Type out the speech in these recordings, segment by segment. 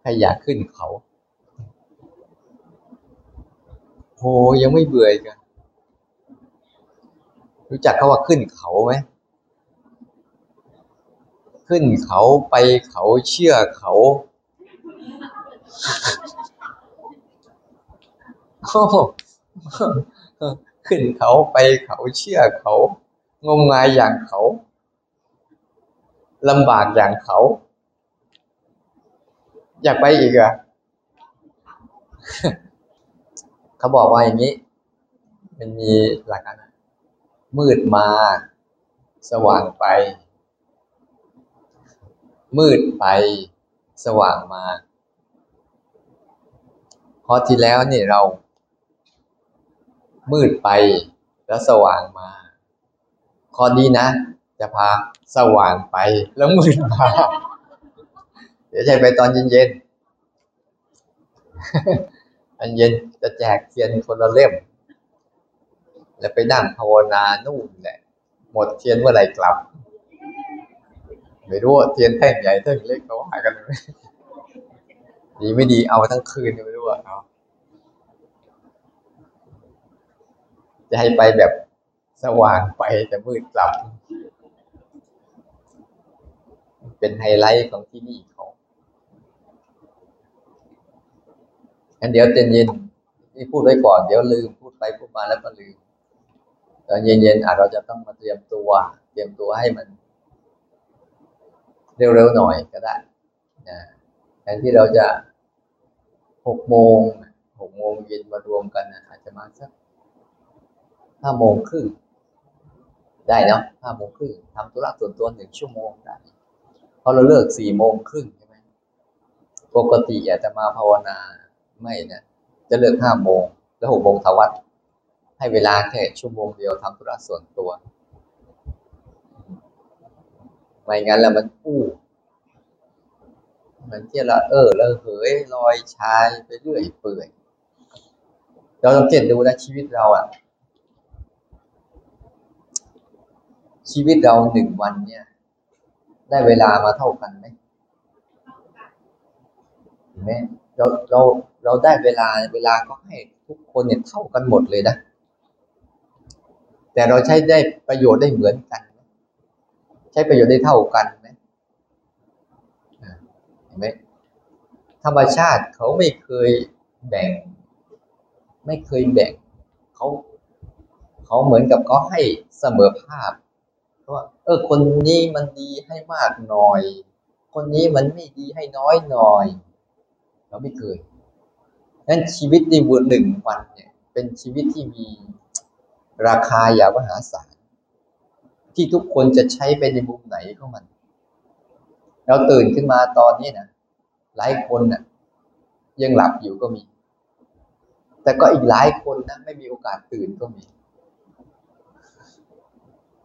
ใครอยากขึ้นเขาโหยังไม่เบื่อกัน รู้จักเขาว่าขึ้นเขาไหม ขึ้นเขาไปเขาเชื่อเขาโอ้ขึ้นเขาไปเขาเชื่อเขา งมงายอย่างเขาลำบากอย่างเขา อยากไปอีกอะเขาบอกว่าอย่างนี้ มันมีหลักการมืดมา สว่างไป มืดไป สว่างมาพอที่แล้วนี่เรา มืดไปแล้วสว่างมาข้อนี้นะ จะพาสว่างไปแล้วมืดมา เดี๋ยวใช้ไปตอนเย็นๆอันเย็นจะแจกเทียนคนละเล่ม แล้วไปนั่งภาวนานู่นแหละ หมดเทียนเมื่อไหร่กลับ ไม่รู้เทียนแท่งใหญ่แท่งเล็กเขาหากันไหมดีไม่ดีเอาทั้งคืนไม่รู้ว่าเอาจะให้ไปแบบสว่างไปแต่มืดกลับ เป็นไฮไลท์ของที่นี่เขา งั้นเดี๋ยวเย็นเย็นนี่พูดไว้ก่อนเดี๋ยวลืมพูดไปพูดมาแล้วก็ลืมตอนเย็นๆอาจเราจะต้องมาเตรียมตัว เตรียมตัวให้มัน เร็วๆหน่อยก็ได้นะแทนที่เราจะหกโมงหกโมงเย็นมารวมกันนะอาจจะมาสักห้าโมงครึ่งได้เนาะห้าโมงครึ่งทำธุระส่วนตัวหนึ่งชั่วโมงได้เพราะเราเลิกสี่โมงครึ่งใช่ไหมปกติอยากจะมาภาวนา ไม่นะจะเลิกห้าโมงแล้วหกโมงทวัดให้เวลาแค่ชั่วโมงเดียวทำธุระส่วนตัว ไม่งั้นแล้วมันอู้มันเที่ยวละเออละเหยลอยชายไปเรื่อยเปื่อยเราสังเกตดูนะชีวิตเราอะ ชีวิตเราหนึ่งวันเนี่ย ได้เวลามาเท่ากันไหมเห็นไหมเราเรา เราได้เวลาเวลาก็ให้ทุกคนเนี่ยเท่ากันหมดเลยนะ แต่เราใช้ได้ประโยชน์ได้เหมือนกัน ใช้ประโยชน์ได้เท่ากันไหมเห็นไหมธรรมชาติเขาไม่เคยแบ่ง ไม่เคยแบ่งเขาเขาเหมือนกับเขาให้เสมอภาพว่าเออคนนี้มันดีให้มากหน่อย คนนี้มันไม่ดีให้น้อยหน่อย เราไม่เคย นั้นชีวิตในวันหนึ่งวันเนี่ย เป็นชีวิตที่มีราคาอย่างมหาศาลที่ทุกคนจะใช้ไปในมุมไหนของมัน เราตื่นขึ้นมาตอนนี้นะหลายคนนะ่ะ ยังหลับอยู่ก็มี แต่ก็อีกหลายคนนะไม่มีโอกาสตื่นก็มี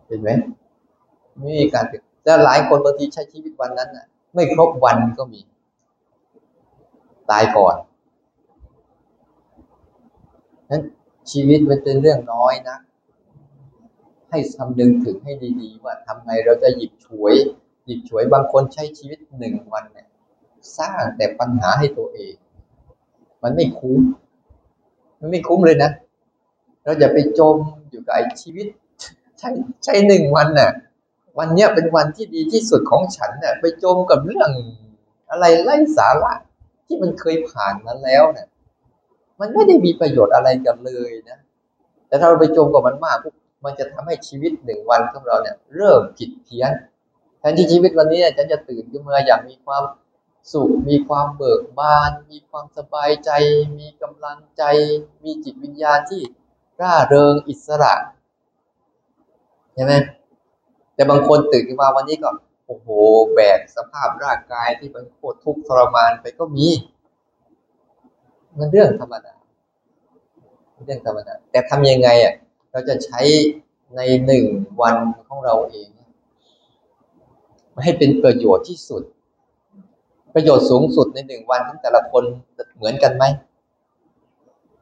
เห็นไหมไม่มีการตื่นแต่หลายคนบางทีใช้ชีวิตวันนั้นน่ะ ไม่ครบวันก็มี ตายก่อน นั้นชีวิตมันเป็นเรื่องน้อยนะ ให้คำนึงถึงให้ดีๆ ว่าทำไงเราจะหยิบฉวย หยิบฉวยบางคนใช้ชีวิตหนึ่งวันเนี่ยสร้างแต่ปัญหาให้ตัวเอง มันไม่คุ้ม มันไม่คุ้มเลยนะ เราอย่าไปจมอยู่กับไอ้ชีวิต ใช้ใช้หนึ่งวันน่ะ วันเนี้ยเป็นวันที่ดีที่สุดของฉันเนี่ยไปจมกับเรื่องอะไรไร้สาระที่มันเคยผ่านมาแล้วเนี่ย มันไม่ได้มีประโยชน์อะไรกันเลยนะแต่ถ้าเราไปจมกับมันมากมันจะทำให้ชีวิตหนึ่งวันของเราเนี่ย เริ่มผิดเพี้ยนแทนที่ชีวิตวันนี้ฉันจะตื่นขึ้นมาอย่างมีความสุข มีความเบิกบาน มีความสบายใจ มีกำลังใจ มีจิตวิญญาณที่ร่าเริงอิสระใช่ไหมแต่บางคนตื่นขึ้นมาวันนี้ก็โอ้โหแบกสภาพร่างกายที่มันโคตรทุกข์ทรมานไปก็มี มันเรื่องธรรมดาเรื่องธรรมดาแต่ทำยังไงอะเราจะใช้ในหนึ่งวันของเราเองให้เป็นประโยชน์ที่สุด ประโยชน์สูงสุดในหนึ่งวันของแต่ละคนเหมือนกันไหม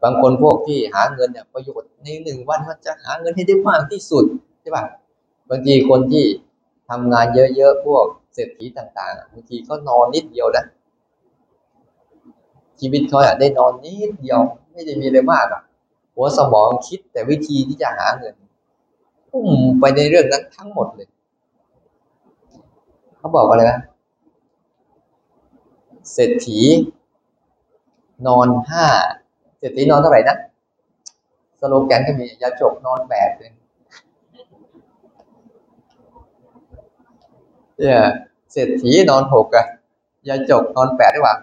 บางคนพวกที่หาเงินเนี่ยประโยชน์ในหนึ่งวันมันจะหาเงินให้ได้มากที่สุดใช่ป่ะบางทีคนที่ทำงานเยอะๆพวกเศรษฐีต่างๆบางทีก็นอนนิดเดียวนะ ชีวิตเขาอะได้นอนนิดเดียวไม่ได้มีอะไรมากอะหัวสมองคิดแต่วิธีที่จะหาเงินพุ่งไปในเรื่องนั้นทั้งหมดเลย เขาบอกอะไรนะเศรษฐี นอนห้าเศรษฐีนอนเท่าไหร่นะสโลแกนก็มียาจกนอนแปดเลยเนี่ยเศรษฐีนอนหกอะยาจกนอนแปดหรือเปล่า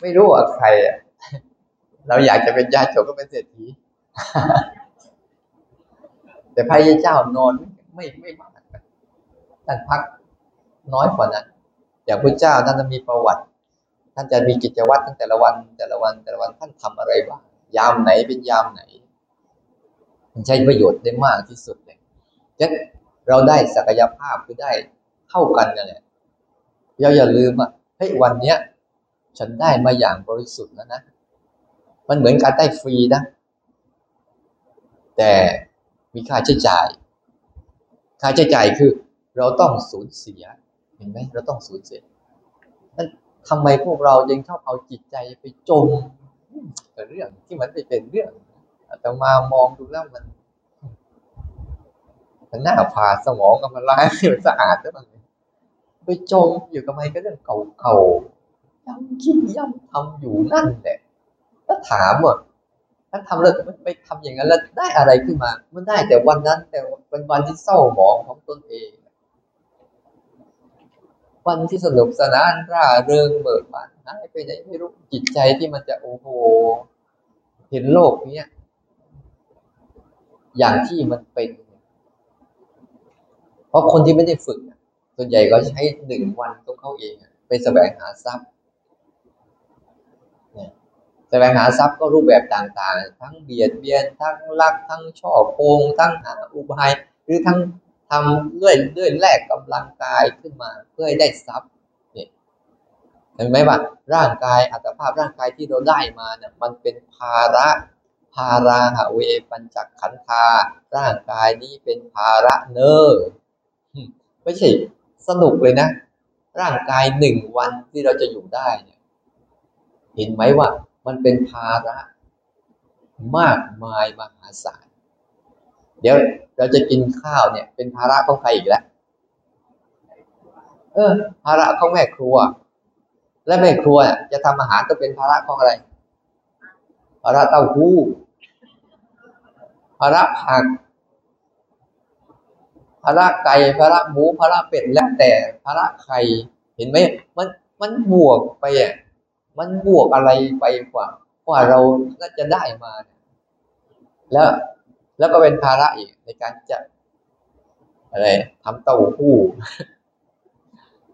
ไม่รู้ว่าใครอะเราอยากจะเป็นยาจกก็เป็นเศรษฐีแต่พระยาเจ้านอนไม่ไม่มากท่านพักน้อยกว่านั้นอย่างพระเจ้าท่านจะมีประวัติ ท่านจะมีกิจวัตรตั้งแต่ละวัน แต่ละวันแต่ละวันท่านทำอะไรบ้างยามไหนเป็นยามไหน มันใช้ประโยชน์ได้มากที่สุดเลยฉะเราได้ศักยภาพคือได้เท่ากันนั่นแหละเราอย่าลืมว่าเฮ้ยวันเนี้ย ฉันได้มาอย่างบริสุทธิ์แล้วนะ มันเหมือนการได้ฟรีนะ แต่มีค่าใช้จ่าย ค่าใช้จ่ายคือ เราต้องสูญเสีย เห็นไหมเราต้องสูญเสียนั่นทำไมพวกเรายังชอบเอาจิตใจไปจมกับเรื่องที่มันไม่เป็นเรื่องแต่มามองดูแล้วมันมันหน้าผ่าสมองกับมันล้างให้มันสะอาดได้บ้างไปจมอยู่กับมันก็เรื่องเก่าๆ ย้ำคิดย้ำทำอยู่นั่นแหละแล้วถามว่าถ้าทำแล้วมันไปทำอย่างนั้นแล้วได้อะไรขึ้นมา มันได้แต่วันนั้นแต่เป็นวันที่เศร้าหมองของตนเอง วันที่สนุกสนานร่าเริงเบิกบานหายไปไหนไม่รู้จิตใจที่มันจะโอ้โหเห็นโลกเนี้ยอย่างที่มันเป็น เพราะคนที่ไม่ได้ฝึกส่วนใหญ่ก็ใช้หนึ่งวันของเขาเองไปแสวงหาทรัพย์แส วงหาทรัพย์ก็รูปแบบต่างๆ ทั้งเบียดเบียน ทั้งลัก ทั้งช่อโกง ทั้งหาอุบาย หรือทั้งทำเลื่อยเลื่อยแลกกำลังกายขึ้นมาเพื่อให้ได้ทรัพย์เนี่ยเห็นไหมว่าร่างกายอัตภาพร่างกายที่เราได้มาเนี่ยมันเป็นภาระภาราหาเวปัญจขันธา ร่างกายนี้เป็นภาระเนอไม่ใช่สนุกเลยนะ ร่างกายหนึ่งวันที่เราจะอยู่ได้เนี่ยเห็นไหมว่า มันเป็นภาระมากมายมหาศาล เดี๋ยวเราจะกินข้าวเนี่ย เป็นภาระของใครอีกแล้ว เออ ภาระของแม่ครัว และแม่ครัวจะทำอาหารต้องเป็นภาระของอะไร ภาระเต้าหู้ ภาระผัก ภาระไก่ ภาระหมู ภาระเป็ด แล้วแต่ ภาระใครเห็นไหม มัน มันบวกไปอะ มันบวกอะไรไปกว่ากว่าเราก็จะได้มา แล้วแล้วก็เป็นภาระอีกในการจะอะไรทำเต้าหู้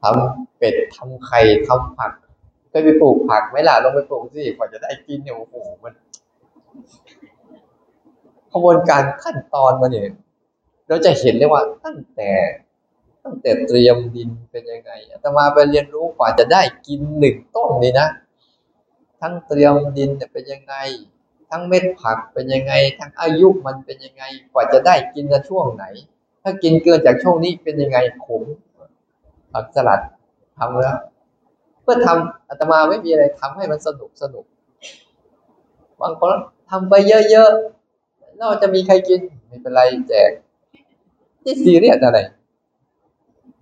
ทำเป็ดทำไข่ทำผักเคยไปปลูกผักไหมล่ะลงไปปลูกสิกว่าจะได้กินเนี่ยโอ้โหมันกระบวนการขั้นตอนมันเนี่ยเราจะเห็นเลยว่าตั้งแต่ตั้งแต่เตรียมดินเป็นยังไงอาตมาไปเรียนรู้กว่าจะได้กินหนึ่งต้นนี่นะ ทั้งเตรียมดินเป็นยังไง ทั้งเม็ดผักเป็นยังไง ทั้งอายุมันเป็นยังไง กว่าจะได้กินในช่วงไหน ถ้ากินเกินจากช่วงนี้เป็นยังไงขมผักสลัดทำแล้วเพื่อทำอาตมาไม่มีอะไรทำให้มันสนุกสนุกบางคนทำไปเยอะๆเราจะมีใครกินไม่เป็นไรแจกที่ซีเรียสอะไร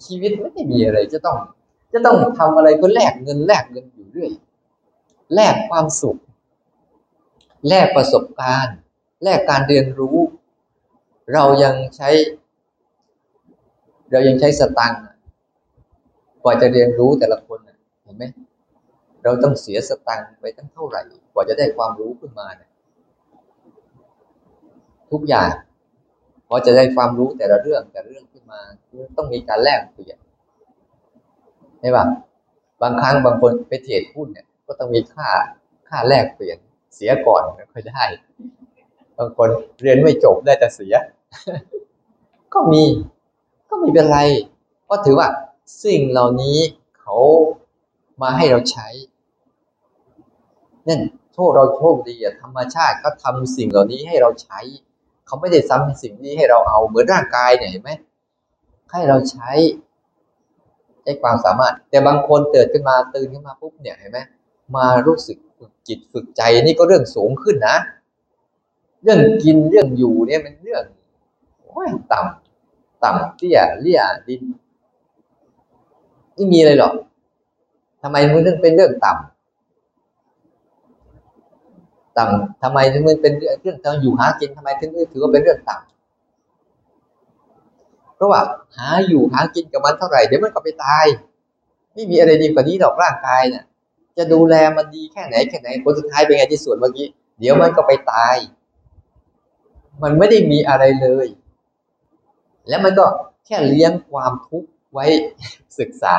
ชีวิตไม่ได้มีอะไรจะต้อง จะต้องทำอะไรเพื่อแลกเงินแลกเงินอยู่เรื่อย แลกความสุข แลกประสบการณ์ แลกการเรียนรู้ เรายังใช้ เรายังใช้สตังค์กว่าจะเรียนรู้แต่ละคนเห็นไหมเราต้องเสียสตังค์ไปตั้งเท่าไหร่ กว่าจะได้ความรู้ขึ้นมาเนี่ยทุกอย่างพอจะได้ความรู้แต่ละเรื่องแต่ละเรื่องขึ้นมาต้องมีการแลกเปลี่ยนใช่ป่ะบางครั้งบางคนไปเทรดหุ้นเนี่ย ก็ต้องมีค่าค่าแลกเปลี่ยนเสียก่อนค่อยได้บางคนเรียนไม่จบได้แต่เสีย ก็มีก็ไม่เป็นไรก็ถือว่าสิ่งเหล่านี้เขามาให้เราใช้นั่นโชคเราโชคดีอะธรรมชาติเขาทาสิ่งเหล่านี้ให้เราใช้ เขาไม่ได้ซ้ำสิ่งนี้ให้เราเอาเหมือนร่างกายเนี่ยเห็นไหมให้เราใช้ใช้ความสามารถ แต่บางคนเกิดขึ้นมาตื่นขึ้นมาปุ๊บเนี่ยเห็นไหม มารู้สึกฝึกจิตฝึกใจนี่ก็เรื่องสูงขึ้นนะ เรื่องกินเรื่องอยู่เนี่ยมันเรื่องต่ำต่ำเตี้ยเลี่ยดินไม่มีอะไรหรอกทำไมมันถึงเป็นเรื่องต่ำต่ำทำไมถึงมันเป็นเรื่องเรื่องเรอยู่หากินทำไมถึงถือว่าเป็นเรื่องต่ำเพราะว่าหาอยู่หากินกับมันเท่าไหร่เดี๋ยวมันก็ไปตาย ไม่มีอะไรดีกว่านี้หรอกร่างกายเนี่ย จะดูแลมันดีแค่ไหนแค่ไหนผลสุดท้ายเป็นไงที่สวนเมื่อกี้ เดี๋ยวมันก็ไปตาย มันไม่ได้มีอะไรเลย แล้วมันก็แค่เลี้ยงความทุกข์ไว้ศึกษา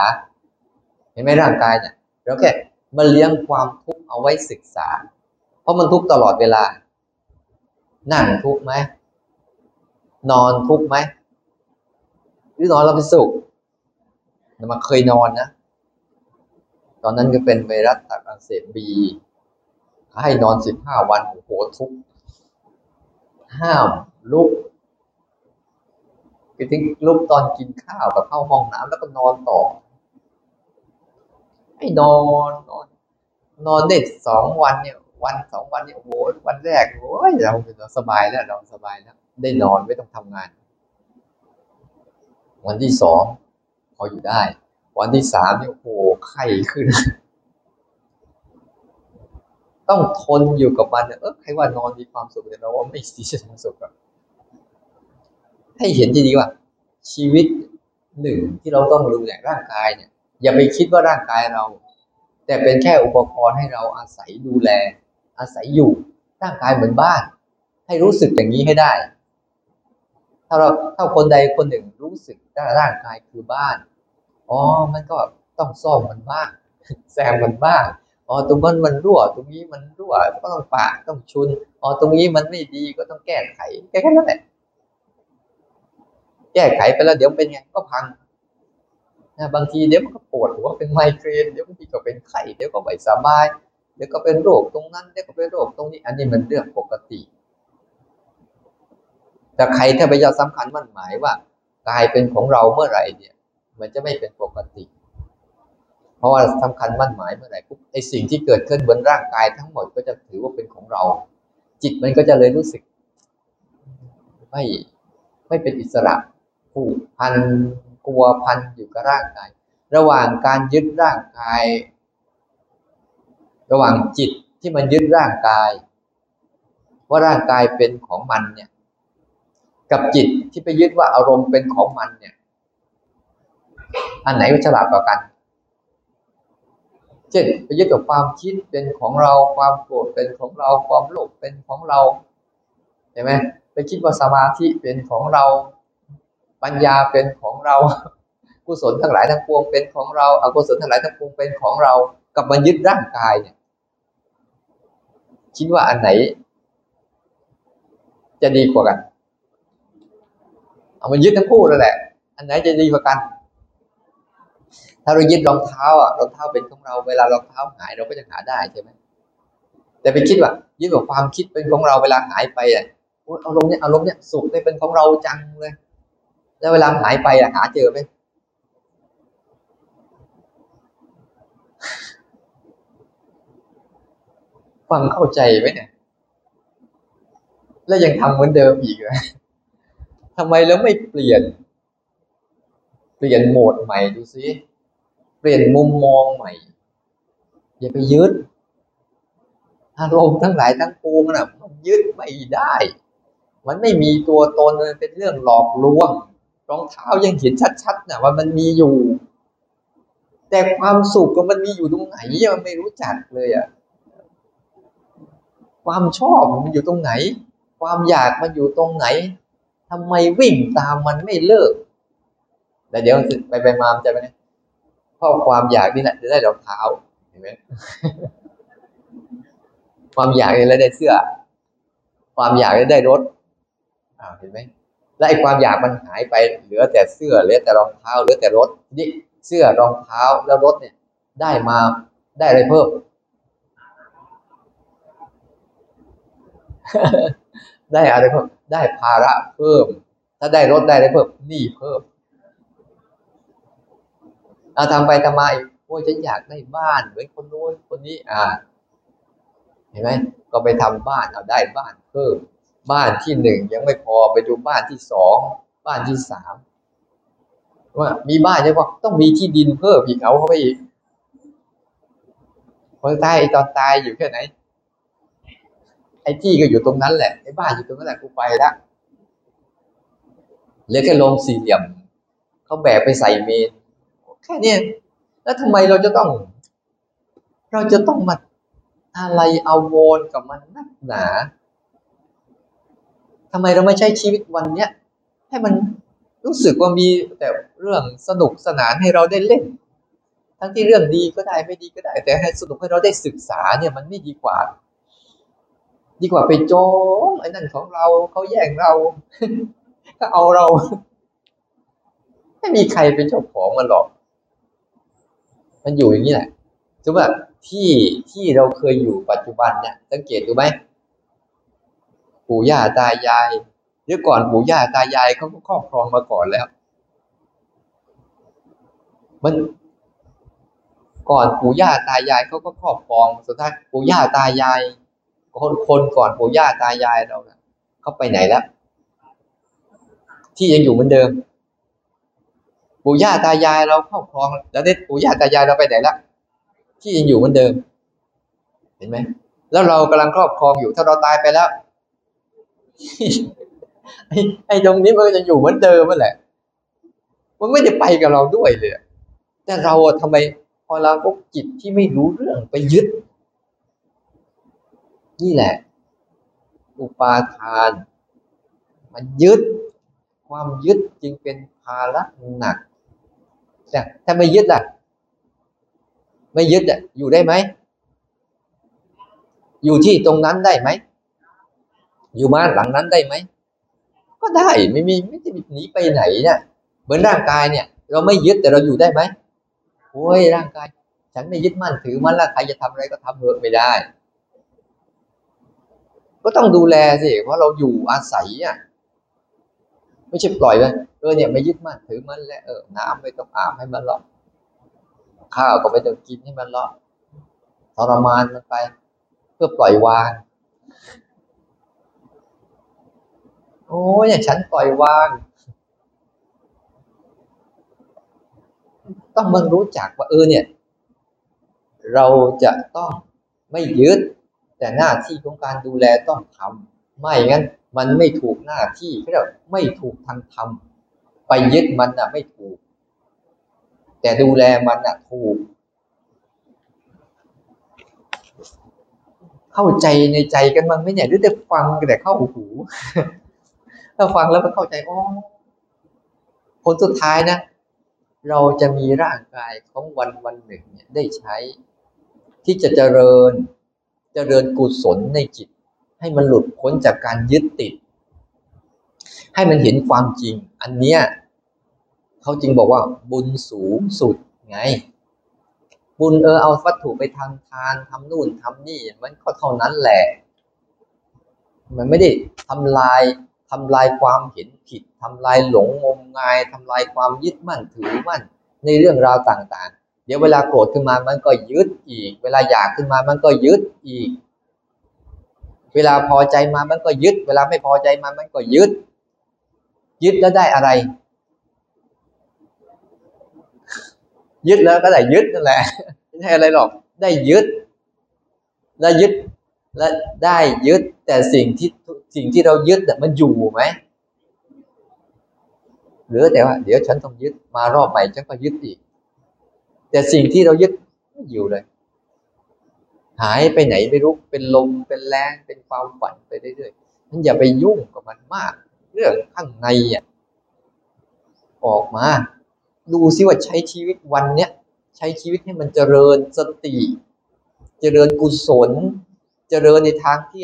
เห็นไหมร่างกายเนี่ยเราแค่มาเลี้ยงความทุกข์เอาไว้ศึกษา เพราะมันทุกข์ตลอดเวลา นั่งทุกข์ไหม นอนทุกข์ไหม หรือนอนเราเป็นสุข มันเคยนอนนะ ตอนนั้นก็เป็นไวรัสตับอักเสบบีให้นอนสิบห้าวันโอ้โหทุกห้ามลุกไปถึงลุกตอนกินข้าวกับเข้าห้องน้ำแล้วก็นอนต่อ ให้นอนนอนนอนได้สองวันเนี่ย วันสองวันเนี่ยโอ้โหวันแรกโอ้ยเราเราสบายแล้วเราสบายแล้วได้นอนไม่ต้องทำงาน วันที่สองพออยู่ได้ วันที่สามเนี่ยโอ้โห ไข้ขึ้น ต้องทนอยู่กับมันเออใครว่านอนมีความสุขแต่เราว่าไม่ดีความสุขอะให้เห็นจริงๆว่า ชีวิตหนึ่งที่เราต้องดูแลร่างกายเนี่ย อย่าไปคิดว่าร่างกายเรา แต่เป็นแค่อุปกรณ์ให้เราอาศัยดูแล อาศัยอยู่ร่างกายเหมือนบ้าน ให้รู้สึกอย่างนี้ให้ได้ ถ้าเราถ้าคนใดคนหนึ่งรู้สึกว่าร่างกายคือบ้านอ๋อมันก็ ต้องซ่อมมันบ้างแซมมันบ้างอ๋อตรงนั้นมันรั่ว ตรงนี้มันรั่วก็ต้องปะต้องชุนอ๋อตรงนี้มันไม่ดีก็ต้องแก้ไขแค่นั้นแหละแก้ไขไปแล้วเดี๋ยวเป็นไงก็พังนะบางทีเดี๋ยวมันก็ปวดหัวเป็นไมเกรนเดี๋ยวบางทีก็เป็นไข้เดี๋ยวก็ไม่สบาย เดี๋ยวก็เป็นโรคตรงนั้นเดี๋ยวก็เป็นโรคตรงนี้ อันนี้มันเรื่องปกติ แต่ใครถ้าไปยาสำคัญมันหมายว่า กายเป็นของเราเมื่อไหร่เนี่ย มันจะไม่เป็นปกติ เพราะว่าสำคัญมั่นหมายเมื่อไหร่ปุ๊บไอสิ่งที่เกิดขึ้นบนร่างกายทั้งหมดก็จะถือว่าเป็นของเรา จิตมันก็จะเลยรู้สึก ไม่ไม่เป็นอิสระผูกพันกลัวพันอยู่กับร่างกาย ระหว่างการยึดร่างกาย ระหว่างจิตที่มันยึดร่างกาย ว่าร่างกายเป็นของมันเนี่ย กับจิตที่ไปยึดว่าอารมณ์เป็นของมันเนี่ย อันไหนฉลาดกว่ากัน เช่นไปยึดกับความคิดเป็นของเราความโกรธเป็นของเราความโลภเป็นของเราเห็นไหมไปคิดว่าสมาธิเป็นของเรา ปัญญาเป็นของเรา กุศลทั้งหลายทั้งปวงเป็นของเราอกุศลทั้งหลายทั้งปวงเป็นของเรา กับมันยึดร่างกายเนี่ยคิดว่าอันไหน จะดีกว่ากัน เอามันยึดทั้งคู่นั่นแหละ อันไหนจะดีกว่ากัน ถ้าเรายึดรองเท้าอะรองเท้าเป็นของเราเวลารองเท้าหายเราก็จะหาได้ใช่ไหมแต่ไปคิดว่ายึดกับความคิดเป็นของเราเวลาหายไปอะอารมณ์เนี้ยอารมณ์เนี้ยสุขได้เป็นของเราจังเลย แล้วเวลาหายไปอะหาเจอไหมฟังเข้าใจไหมเนี่ยแล้วยังทำเหมือนเดิมอีกเลยทำไมแล้วไม่เปลี่ยน เปลี่ยนโหมดใหม่ดูซิ เปลี่ยนมุมมองใหม่ อย่าไปยึด อารมณ์ทั้งหลายทั้งปวงนะมันยึดไม่ได้ มันไม่มีตัวตนมันเป็นเรื่องหลอกลวงรองเท้ายังเห็นชัดๆนะว่ามันมีอยู่ แต่ความสุขก็มันมีอยู่ตรงไหนมันไม่รู้จักเลยอะความชอบมันอยู่ตรงไหน ความอยากมันอยู่ตรงไหนทำไมวิ่งตามมันไม่เลิกแต่เดี๋ยวไปไปมาจะไปเพราะความอยากนี่แหละจะได้รองเท้าเห็นไหมความอยากนี่แล้วได้เสื้อ ความอยากได้รถอ่าเห็นไหมแล้วไอ้ความอยากมันหายไปเหลือแต่เสื้อเหลือแต่รองเท้าเหลือแต่รถนี่เสื้อรองเท้าแล้วรถเนี่ย ได้มาได้อะไรเพิ่ม ได้อะไรเพิ่ม ได้ภาระเพิ่ม ถ้าได้รถได้อะไรเพิ่มหนี้เพิ่ม เอาทำไปทำมาอีกโอ้ยฉันอยากได้บ้านเหมือนคนโน้นคนนี้อ่าเห็นไหมก็ไปทำบ้านเอาได้บ้านเพิ่มบ้านที่หนึ่งยังไม่พอไปดูบ้านที่สองบ้านที่สามว่ามีบ้านใช่ปะต้องมีที่ดินเพิ่มอีกเอาเข้าไปอีกพอตายตอนตายอยู่แค่ไหน ไอ้ที่ก็อยู่ตรงนั้นแหละไอ้บ้านอยู่ตรงนั้นแหละกูไปละเหลือแค่โรงสี่เหลี่ยมเขาแบกไปใส่เมน แค่เนี้ยแล้วทำไมเราจะต้อง เราจะต้องมาอะไรเอาโวนกับมันนักหนาทำไมเราไม่ใช้ชีวิตวันเนี้ยให้มันรู้สึกว่ามีแต่เรื่องสนุกสนานให้เราได้เล่น ทั้งที่เรื่องดีก็ได้ไม่ดีก็ได้ แต่ให้สนุกให้เราได้ศึกษาเนี่ยมันไม่ดีกว่า ดีกว่าไปโจมไอ้นั่นของเราเขาแย่งเราก็เอาเรา ไม่มีใครเป็นเจ้าของมันหรอก มันอยู่อย่างนี้แหละถือว่าที่ที่เราเคยอยู่ปัจจุบันเนี่ยสังเกตดูไหมปู่ย่าตายายหรือก่อนปู่ย่าตายายเขาก็ครอบครองมาก่อนแล้ว มันก่อนปู่ย่าตายายเขาก็ครอบครองสุดท้ายปู่ย่าตายาย คนคนก่อนปู่ย่าตายายเราเขาไปไหนแล้ว ที่ยังอยู่เหมือนเดิม ปู่ย่าตายายเราครอบครอง แล้วเนี่ยปู่ย่าตายายเราไปไหนแล้วที่ยังอยู่เหมือนเดิม เห็นไหมแล้วเรากำลังครอบครองอยู่ถ้าเราตายไปแล้วไอ้ตรงนี้มันก็จะอยู่เหมือนเดิมนั่นแหละ มันไม่ได้ไปกับเราด้วยเลย แต่เราอะทำไมพอเราก็จิตที่ไม่รู้เรื่องไปยึด นี่แหละ อุปาทาน มันยึด ความยึดจึงเป็นภาระหนัก แต่ถ้าไม่ยึดล่ะ ไม่ยึดอะอยู่ได้ไหม อยู่ที่ตรงนั้นได้ไหม อยู่บ้านหลังนั้นได้ไหม ก็ได้ไม่มีไม่จะหนีไปไหนเนี่ยเหมือนร่างกายเนี่ย เราไม่ยึดแต่เราอยู่ได้ไหมโอ้ยร่างกาย ฉันไม่ยึดมั่นถือมั่นล้วใครจะทำอะไรก็ทำเถอะไม่ได้ ก็ต้องดูแลสิเพราะเราอยู่อาศัยอะไม่ใช่ปล่อยไป เออเนี่ยไม่ยึดมั่นถือมั่นแล้วเออน้ำไม่ต้องอาบให้มันหรอกข้าวก็ไม่ต้องกินให้มันหรอกทรมานมันไป เพื่อปล่อยวาง โอ้ยอย่างฉันปล่อยวาง ต้องมันรู้จักว่าเออเนี่ย เราจะต้องไม่ยึด แต่หน้าที่ของการดูแลต้องทำไม่งั้นมันไม่ถูกหน้าที่เรียกไม่ถูกทางธรรม ไปยึดมันน่ะ ไม่ถูก แต่ดูแลมันน่ะถูก เข้าใจในใจกันมั้งไหม่เนี่ยหรือแต่ฟังแต่เข้าหูถ้าฟังแล้วมันเข้าใจอ๋อผลสุดท้ายนะ เราจะมีร่างกายของวันวันหนึ่งเนี่ยได้ใช้ ที่จะเจริญเจริญกุศลในจิต ให้มันหลุดพ้นจากการยึดติด ให้มันเห็นความจริง อันเนี้ย เขาจึงบอกว่าบุญสูงสุดไง บุญเออเอาวัตถุไปทำทานทำนู่นทำนี่มันก็เท่านั้นแหละ มันไม่ได้ทำลายทำลายความเห็นผิดทำลายหลงงมงายทำลายความยึดมั่นถือมั่นในเรื่องราวต่างๆ เดี๋ยวเวลาโกรธขึ้นมามันก็ยึดอีก เวลาอยากขึ้นมามันก็ยึดอีก เวลาพอใจมามันก็ยึด เวลาไม่พอใจมามันก็ยึด ยึดแล้วได้อะไร ยึดแล้วก็ได้ยึดนั่นแหละไม่ใช่อะไรหรอกได้ยึด และยึดและได้ยึด แต่สิ่งที่สิ่งที่เรายึดมันอยู่ไหมหรือแต่ว่า เดี๋ยวฉันต้องยึดมารอบใหม่ฉันก็ยึดอีก แต่สิ่งที่เรายึดอยู่เลย หายไปไหนไม่รู้เป็นลมเป็นแรงเป็นความฝันไปเรื่อยๆนั้นอย่าไปยุ่งกับมันมาก เรื่องข้างในอะออกมา ดูซิว่าใช้ชีวิตวันเนี้ยใช้ชีวิตให้มันเจริญสติ เจริญกุศล เจริญในทางที่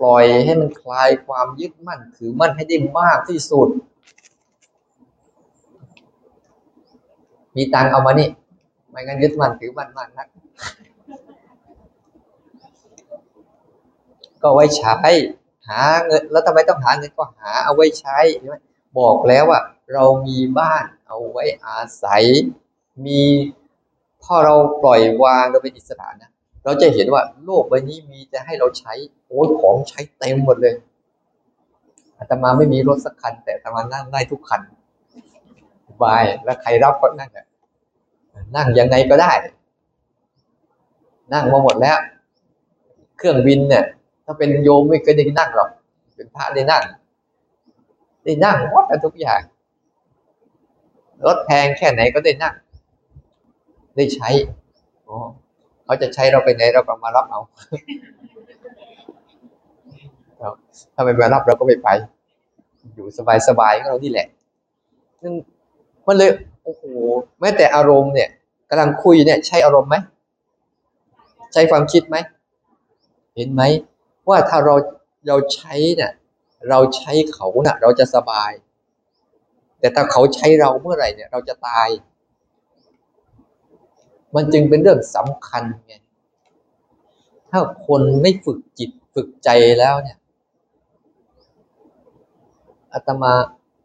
ปล่อยให้มันคลายความยึดมั่นถือมั่นให้ได้มากที่สุด มีตังเอามานี่ ไม่งั้นยึดมั่นถือมั่นมากนัก ก็ไว้ใช้ หาเงิน แล้วทำไมต้องหาเงินก็หาเอาไว้ใช้ใช่ไหม บอกแล้วว่าเรามีบ้านเอาไว้อาศัย มีพอเราปล่อยวางเราเป็นอิสระนะเราจะเห็นว่าโลกใบนี้มีแต่ให้เราใช้โอ้ยของใช้เต็มหมดเลยอาตมาไม่มีรถสักคัน แต่อาตมานั่งได้ทุกคันบายแล้วใครรับก็นั่งอะนั่งยังไงก็ได้ นั่งมาหมดแล้ว เครื่องบินเนี่ย ถ้าเป็นโยมไม่เคยได้นั่งหรอกเป็นพระได้นั่ง ได้นั่งหมดทุกอย่างรถแพงแค่ไหนก็ได้นั่ง ได้ใช้เขาจะใช้เราไปไหนเราก็มารับเอาถ้าไม่มารับเราก็ไม่ไป อยู่สบายๆก็เราที่แหละนั่นมันเลยโอ้โหแม้แต่อารมณ์เนี่ยกำลังคุยเนี่ยใช้อารมณ์ไหมใช้ความคิดไหมเห็นไหมว่าถ้าเราเราใช้เนี่ย เราใช้เขาเนะ่ะ เราจะสบาย แต่ถ้าเขาใช้เราเมื่อไหร่เนี่ย เราจะตาย มันจึงเป็นเรื่องสำคัญไงถ้าคนไม่ฝึกจิตฝึกใจแล้วเนี่ยอาตมา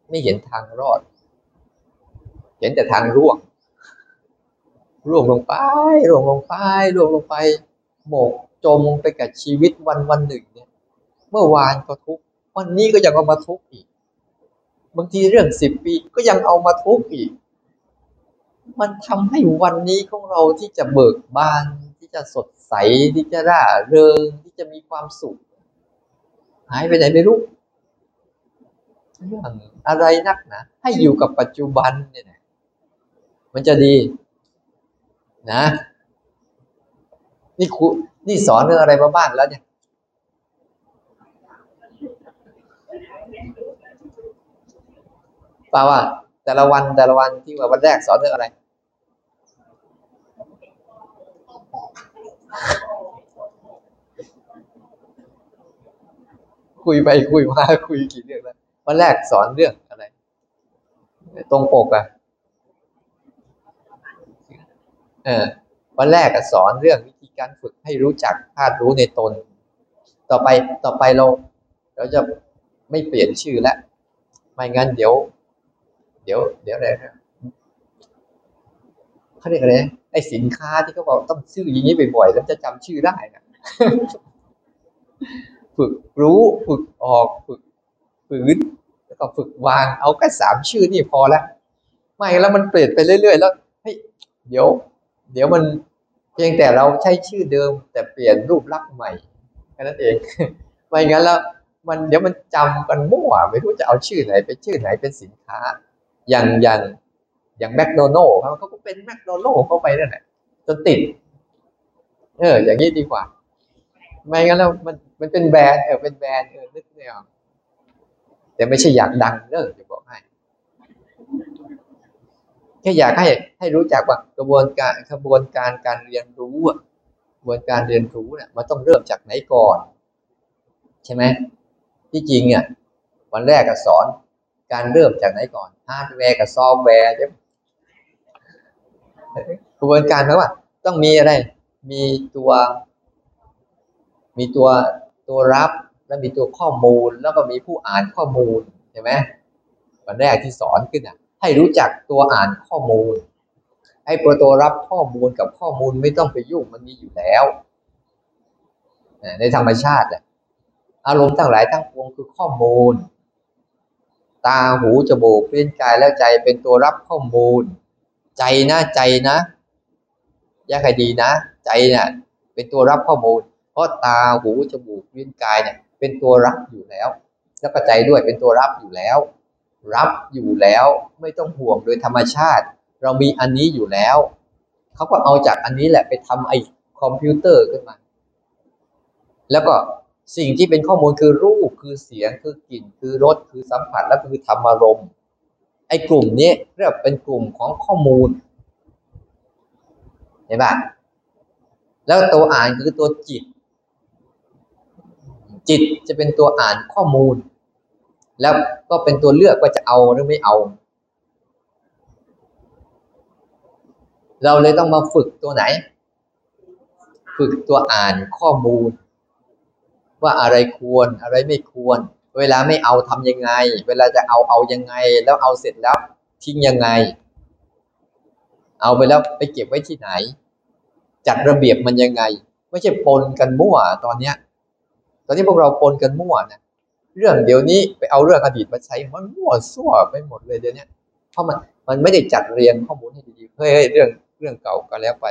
ไม่เห็นทางรอด เห็นแต่ทางร่วง ร่วงลงไป ร่วงลงไป ร่วงลงไป หมกจมไปกับชีวิตวันวันหนึ่งเนี่ย เมื่อวานก็ทุกข์ วันนี้ก็ยังเอามาทุกข์อีก บางทีเรื่องสิบปีก็ยังเอามาทุกข์อีก มันทำให้วันนี้ของเราที่จะเบิกบาน ที่จะสดใสที่จะร่าเริงที่จะมีความสุข หายไปไหนไม่รู้เรื่องอะไรนักนะให้อยู่กับปัจจุบันเนี่ยนะมันจะดีนะ นี่ครูนี่สอนเรื่องอะไรมาบ้างแล้วเนี่ย ป่าว่า แต่ละวันแต่ละวันที่ว่าวันแรกสอนเรื่องอะไร คุยไปคุยมาคุยกี่เรื่องแล้ววันแรกสอนเรื่องอะไร ตรงปกอะเออวันแรกสอนเรื่องวิธีการฝึกให้รู้จักธาตุรู้ในตน ต่อไปต่อไปเราเราจะไม่เปลี่ยนชื่อแล้วไม่งั้นเดี๋ยว เดี๋ยว เดี๋ยวอะไรนะเขาเรียกอะไรไอ้สินค้าที่เขาบอกต้องชื่ออย่างนี้บ่อยๆแล้วจะจำชื่อได้นะฝึกรู้ฝึกออกฝึกฝืนแล้วก็ฝึกวางเอาแค่สามชื่อนี่พอแล้วไม่แล้วมันเปลี่ยนไปเรื่อย ๆ แล้วเฮ้ยเดี๋ยว เดี๋ยวมันเพียงแต่เราใช้ชื่อเดิม แต่เปลี่ยนรูปลักษณ์ใหม่แค่นั้นเองไม่งั้นแล้วมันเดี๋ยวมันจำกันมั่วไม่รู้จะเอาชื่อไหนเป็นชื่อไหนเป็นสินค้า อย่างอย่างอย่างแมคโดนัลล์เขาก็เป็นแมคโดนัลล์เข้าไปนั่นแหละจนติด เออ อย่างนี้ดีกว่า ไม่งั้นแล้วมันมันเป็นแบรนด์เออเป็นแบรนด์เออนึกไม่ออกแต่ไม่ใช่อยากดังเนอะจะบอกให้แค่อยากให้ให้รู้จักว่ากระบวนการกระบวนการการเรียนรู้กระบวนการเรียนรู้เนี่ยมันต้องเริ่มจากไหนก่อน ใช่ไหมที่จริงอะวันแรกก็สอน การเริ่มจากไหนก่อนฮาร์ดแวร์กับซอฟต์แวร์ใช่ไหมกระบวนการเพราะว่า ต้องมีอะไร มีตัว มีตัวตัวรับ แล้วมีตัวข้อมูล แล้วก็มีผู้อ่านข้อมูลใช่ไหมวันแรกที่สอนขึ้นอะ ให้รู้จักตัวอ่านข้อมูลไอ้ตัวรับข้อมูลกับข้อมูลไม่ต้องไปยุ่งมันมีอยู่แล้ว ในธรรมชาติอะอารมณ์ทั้งหลายทั้งปวงคือข้อมูล ตาหูจมูกลิ้นกายแล้วใจเป็นตัวรับข้อมูล ใจนะใจนะแยกให้ดีนะ ใจเนี่ยเป็นตัวรับข้อมูล เพราะตาหูจมูกลิ้นกายเนี่ยเป็นตัวรับอยู่แล้ว แล้วก็ใจด้วยเป็นตัวรับอยู่แล้ว รับอยู่แล้วไม่ต้องห่วงโดยธรรมชาติ เรามีอันนี้อยู่แล้วเขาก็เอาจากอันนี้แหละไปทำไอ้คอมพิวเตอร์ขึ้นมา แล้วก็ สิ่งที่เป็นข้อมูลคือรูปคือเสียงคือกลิ่นคือรสคือสัมผัสและคือธรรมารมณ์ไอ้กลุ่มนี้เรียกเป็นกลุ่มของข้อมูลเห็นปะแล้วตัวอ่านคือตัวจิต จิตจะเป็นตัวอ่านข้อมูล แล้วก็เป็นตัวเลือกว่าจะเอาหรือไม่เอา เราเลยต้องมาฝึกตัวไหน ฝึกตัวอ่านข้อมูล ว่าอะไรควรอะไรไม่ควร เวลาไม่เอาทำยังไง เวลาจะเอาเอายังไง แล้วเอาเสร็จแล้วทิ้งยังไง เอาไปแล้วไปเก็บไว้ที่ไหน จัดระเบียบมันยังไง ไม่ใช่ปนกันมั่วตอนเนี้ย ตอนนี้พวกเราปนกันมั่วนะเรื่องเดี๋ยวนี้ไปเอาเรื่องอดีตมาใช้มันมั่วซั่วไปหมดเลยเดี๋ยวนี้เพราะมันมันไม่ได้จัดเรียงข้อมูลให้ดีๆเฮ้ยเรื่องเรื่องเก่าก็แล้วไป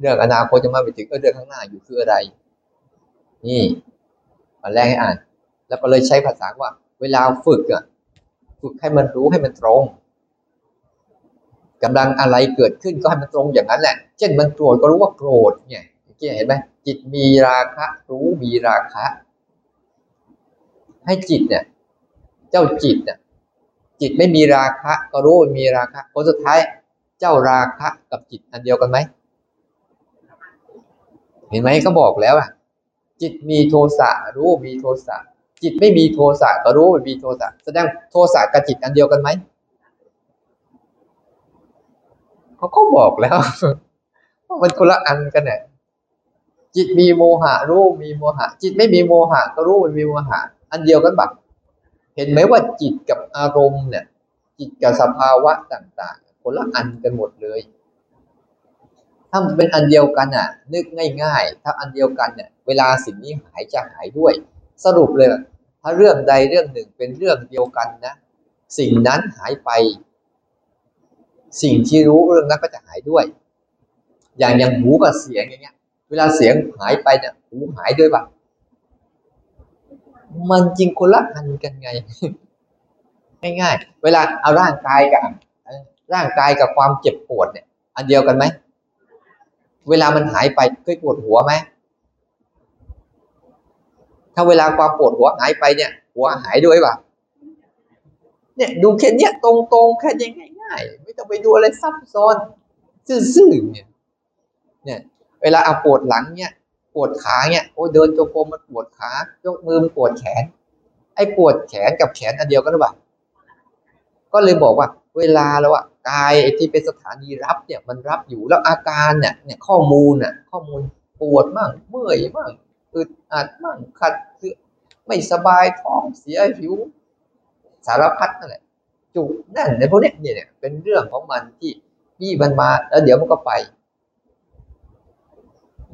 เรื่องอนาคตจะมาไปถึงเรื่องข้างหน้าอยู่คืออะไร นี่มาแรกให้อ่าน แล้วก็เลยใช้ภาษาว่า เวลาฝึกอะฝึกให้มันรู้ให้มันตรงกำลังอะไรเกิดขึ้นก็ให้มันตรงอย่างนั้นแหละ เช่นมันโกรธก็รู้ว่าโกรธเนี่ยเกี้เห็นไหมจิตมีราคะ รู้มีราคะ ให้จิตเนี่ย เจ้าจิตเนี่ยจิตไม่มีราคะ ก็รู้มีราคะผลสุดท้ายเจ้าราคะกับจิตอันเดียวกันไหมเห็นไหมก็บอกแล้วอะ จิตมีโทสะรู้มีโทสะจิตไม่มีโทสะก็รู้ว่มีโทสะแสดงโทสะกับจิตอันเดียวกันไหมเขาก็บอกแล้วว่ามันคนละอันกันเนี่ยจิตมีโมหะรู้มีโมหะ จิตไม่มีโมหะก็รู้ว่มีโมหะ อันเดียวกันบักเห็นไหมว่าจิตกับอารมณ์เนี่ย จิตกับสภาวะต่างๆคนละอันกันหมดเลยถ้ามันเป็นอันเดียวกันอะ นึกง่าย ๆ ถ้าอันเดียวกันเนี่ย เวลาสิ่งนี้หายจะหายด้วย สรุปเลย ถ้าเรื่องใดเรื่องหนึ่งเป็นเรื่องเดียวกันนะ สิ่งนั้นหายไป สิ่งที่รู้เรื่องนั้นก็จะหายด้วย อย่างอย่างหูกับเสียงอย่างเงี้ย เวลาเสียงหายไปเนี่ยหูหายด้วยปะมันจริงคนละอันกันไง ง่ายๆ เวลาเอาร่างกายกับร่างกายกับความเจ็บปวดเนี่ย อันเดียวกันไหม เวลามันหายไปเคยปวดหัวไหม ถ้าเวลาความปวดหัวหายไปเนี่ย หัวหายด้วยป่ะเนี่ยดูแค่เนี้ยตรงๆแค่ยังง่ายๆไม่ต้องไปดูอะไรซับซ้อนซื่อๆเนี่ยเนี่ย เวลาเอาปวดหลังเนี่ยปวดขาเนี่ยโอ้เดินจงกรมมันปวดขายกมือมันปวดแขน ไอ้ปวดแขนกับแขนอันเดียวกันหรือเปล่าก็เลยบอกว่า เวลาแล้วอะกายที่เป็นสถานีรับเนี่ยมันรับอยู่แล้วอาการเนี่ยเนี่ยข้อมูลน่ะข้อมูลปวดมั่งเมื่อยมั่ง อึดอัดมั่งขัดคือไม่สบายท้องเสียหิว สารพัดนั่นแหละ จุกนั่นในพวกนี้เนี่ยเป็นเรื่องของมันที่ที่มันมา แล้วเดี๋ยวมันก็ไป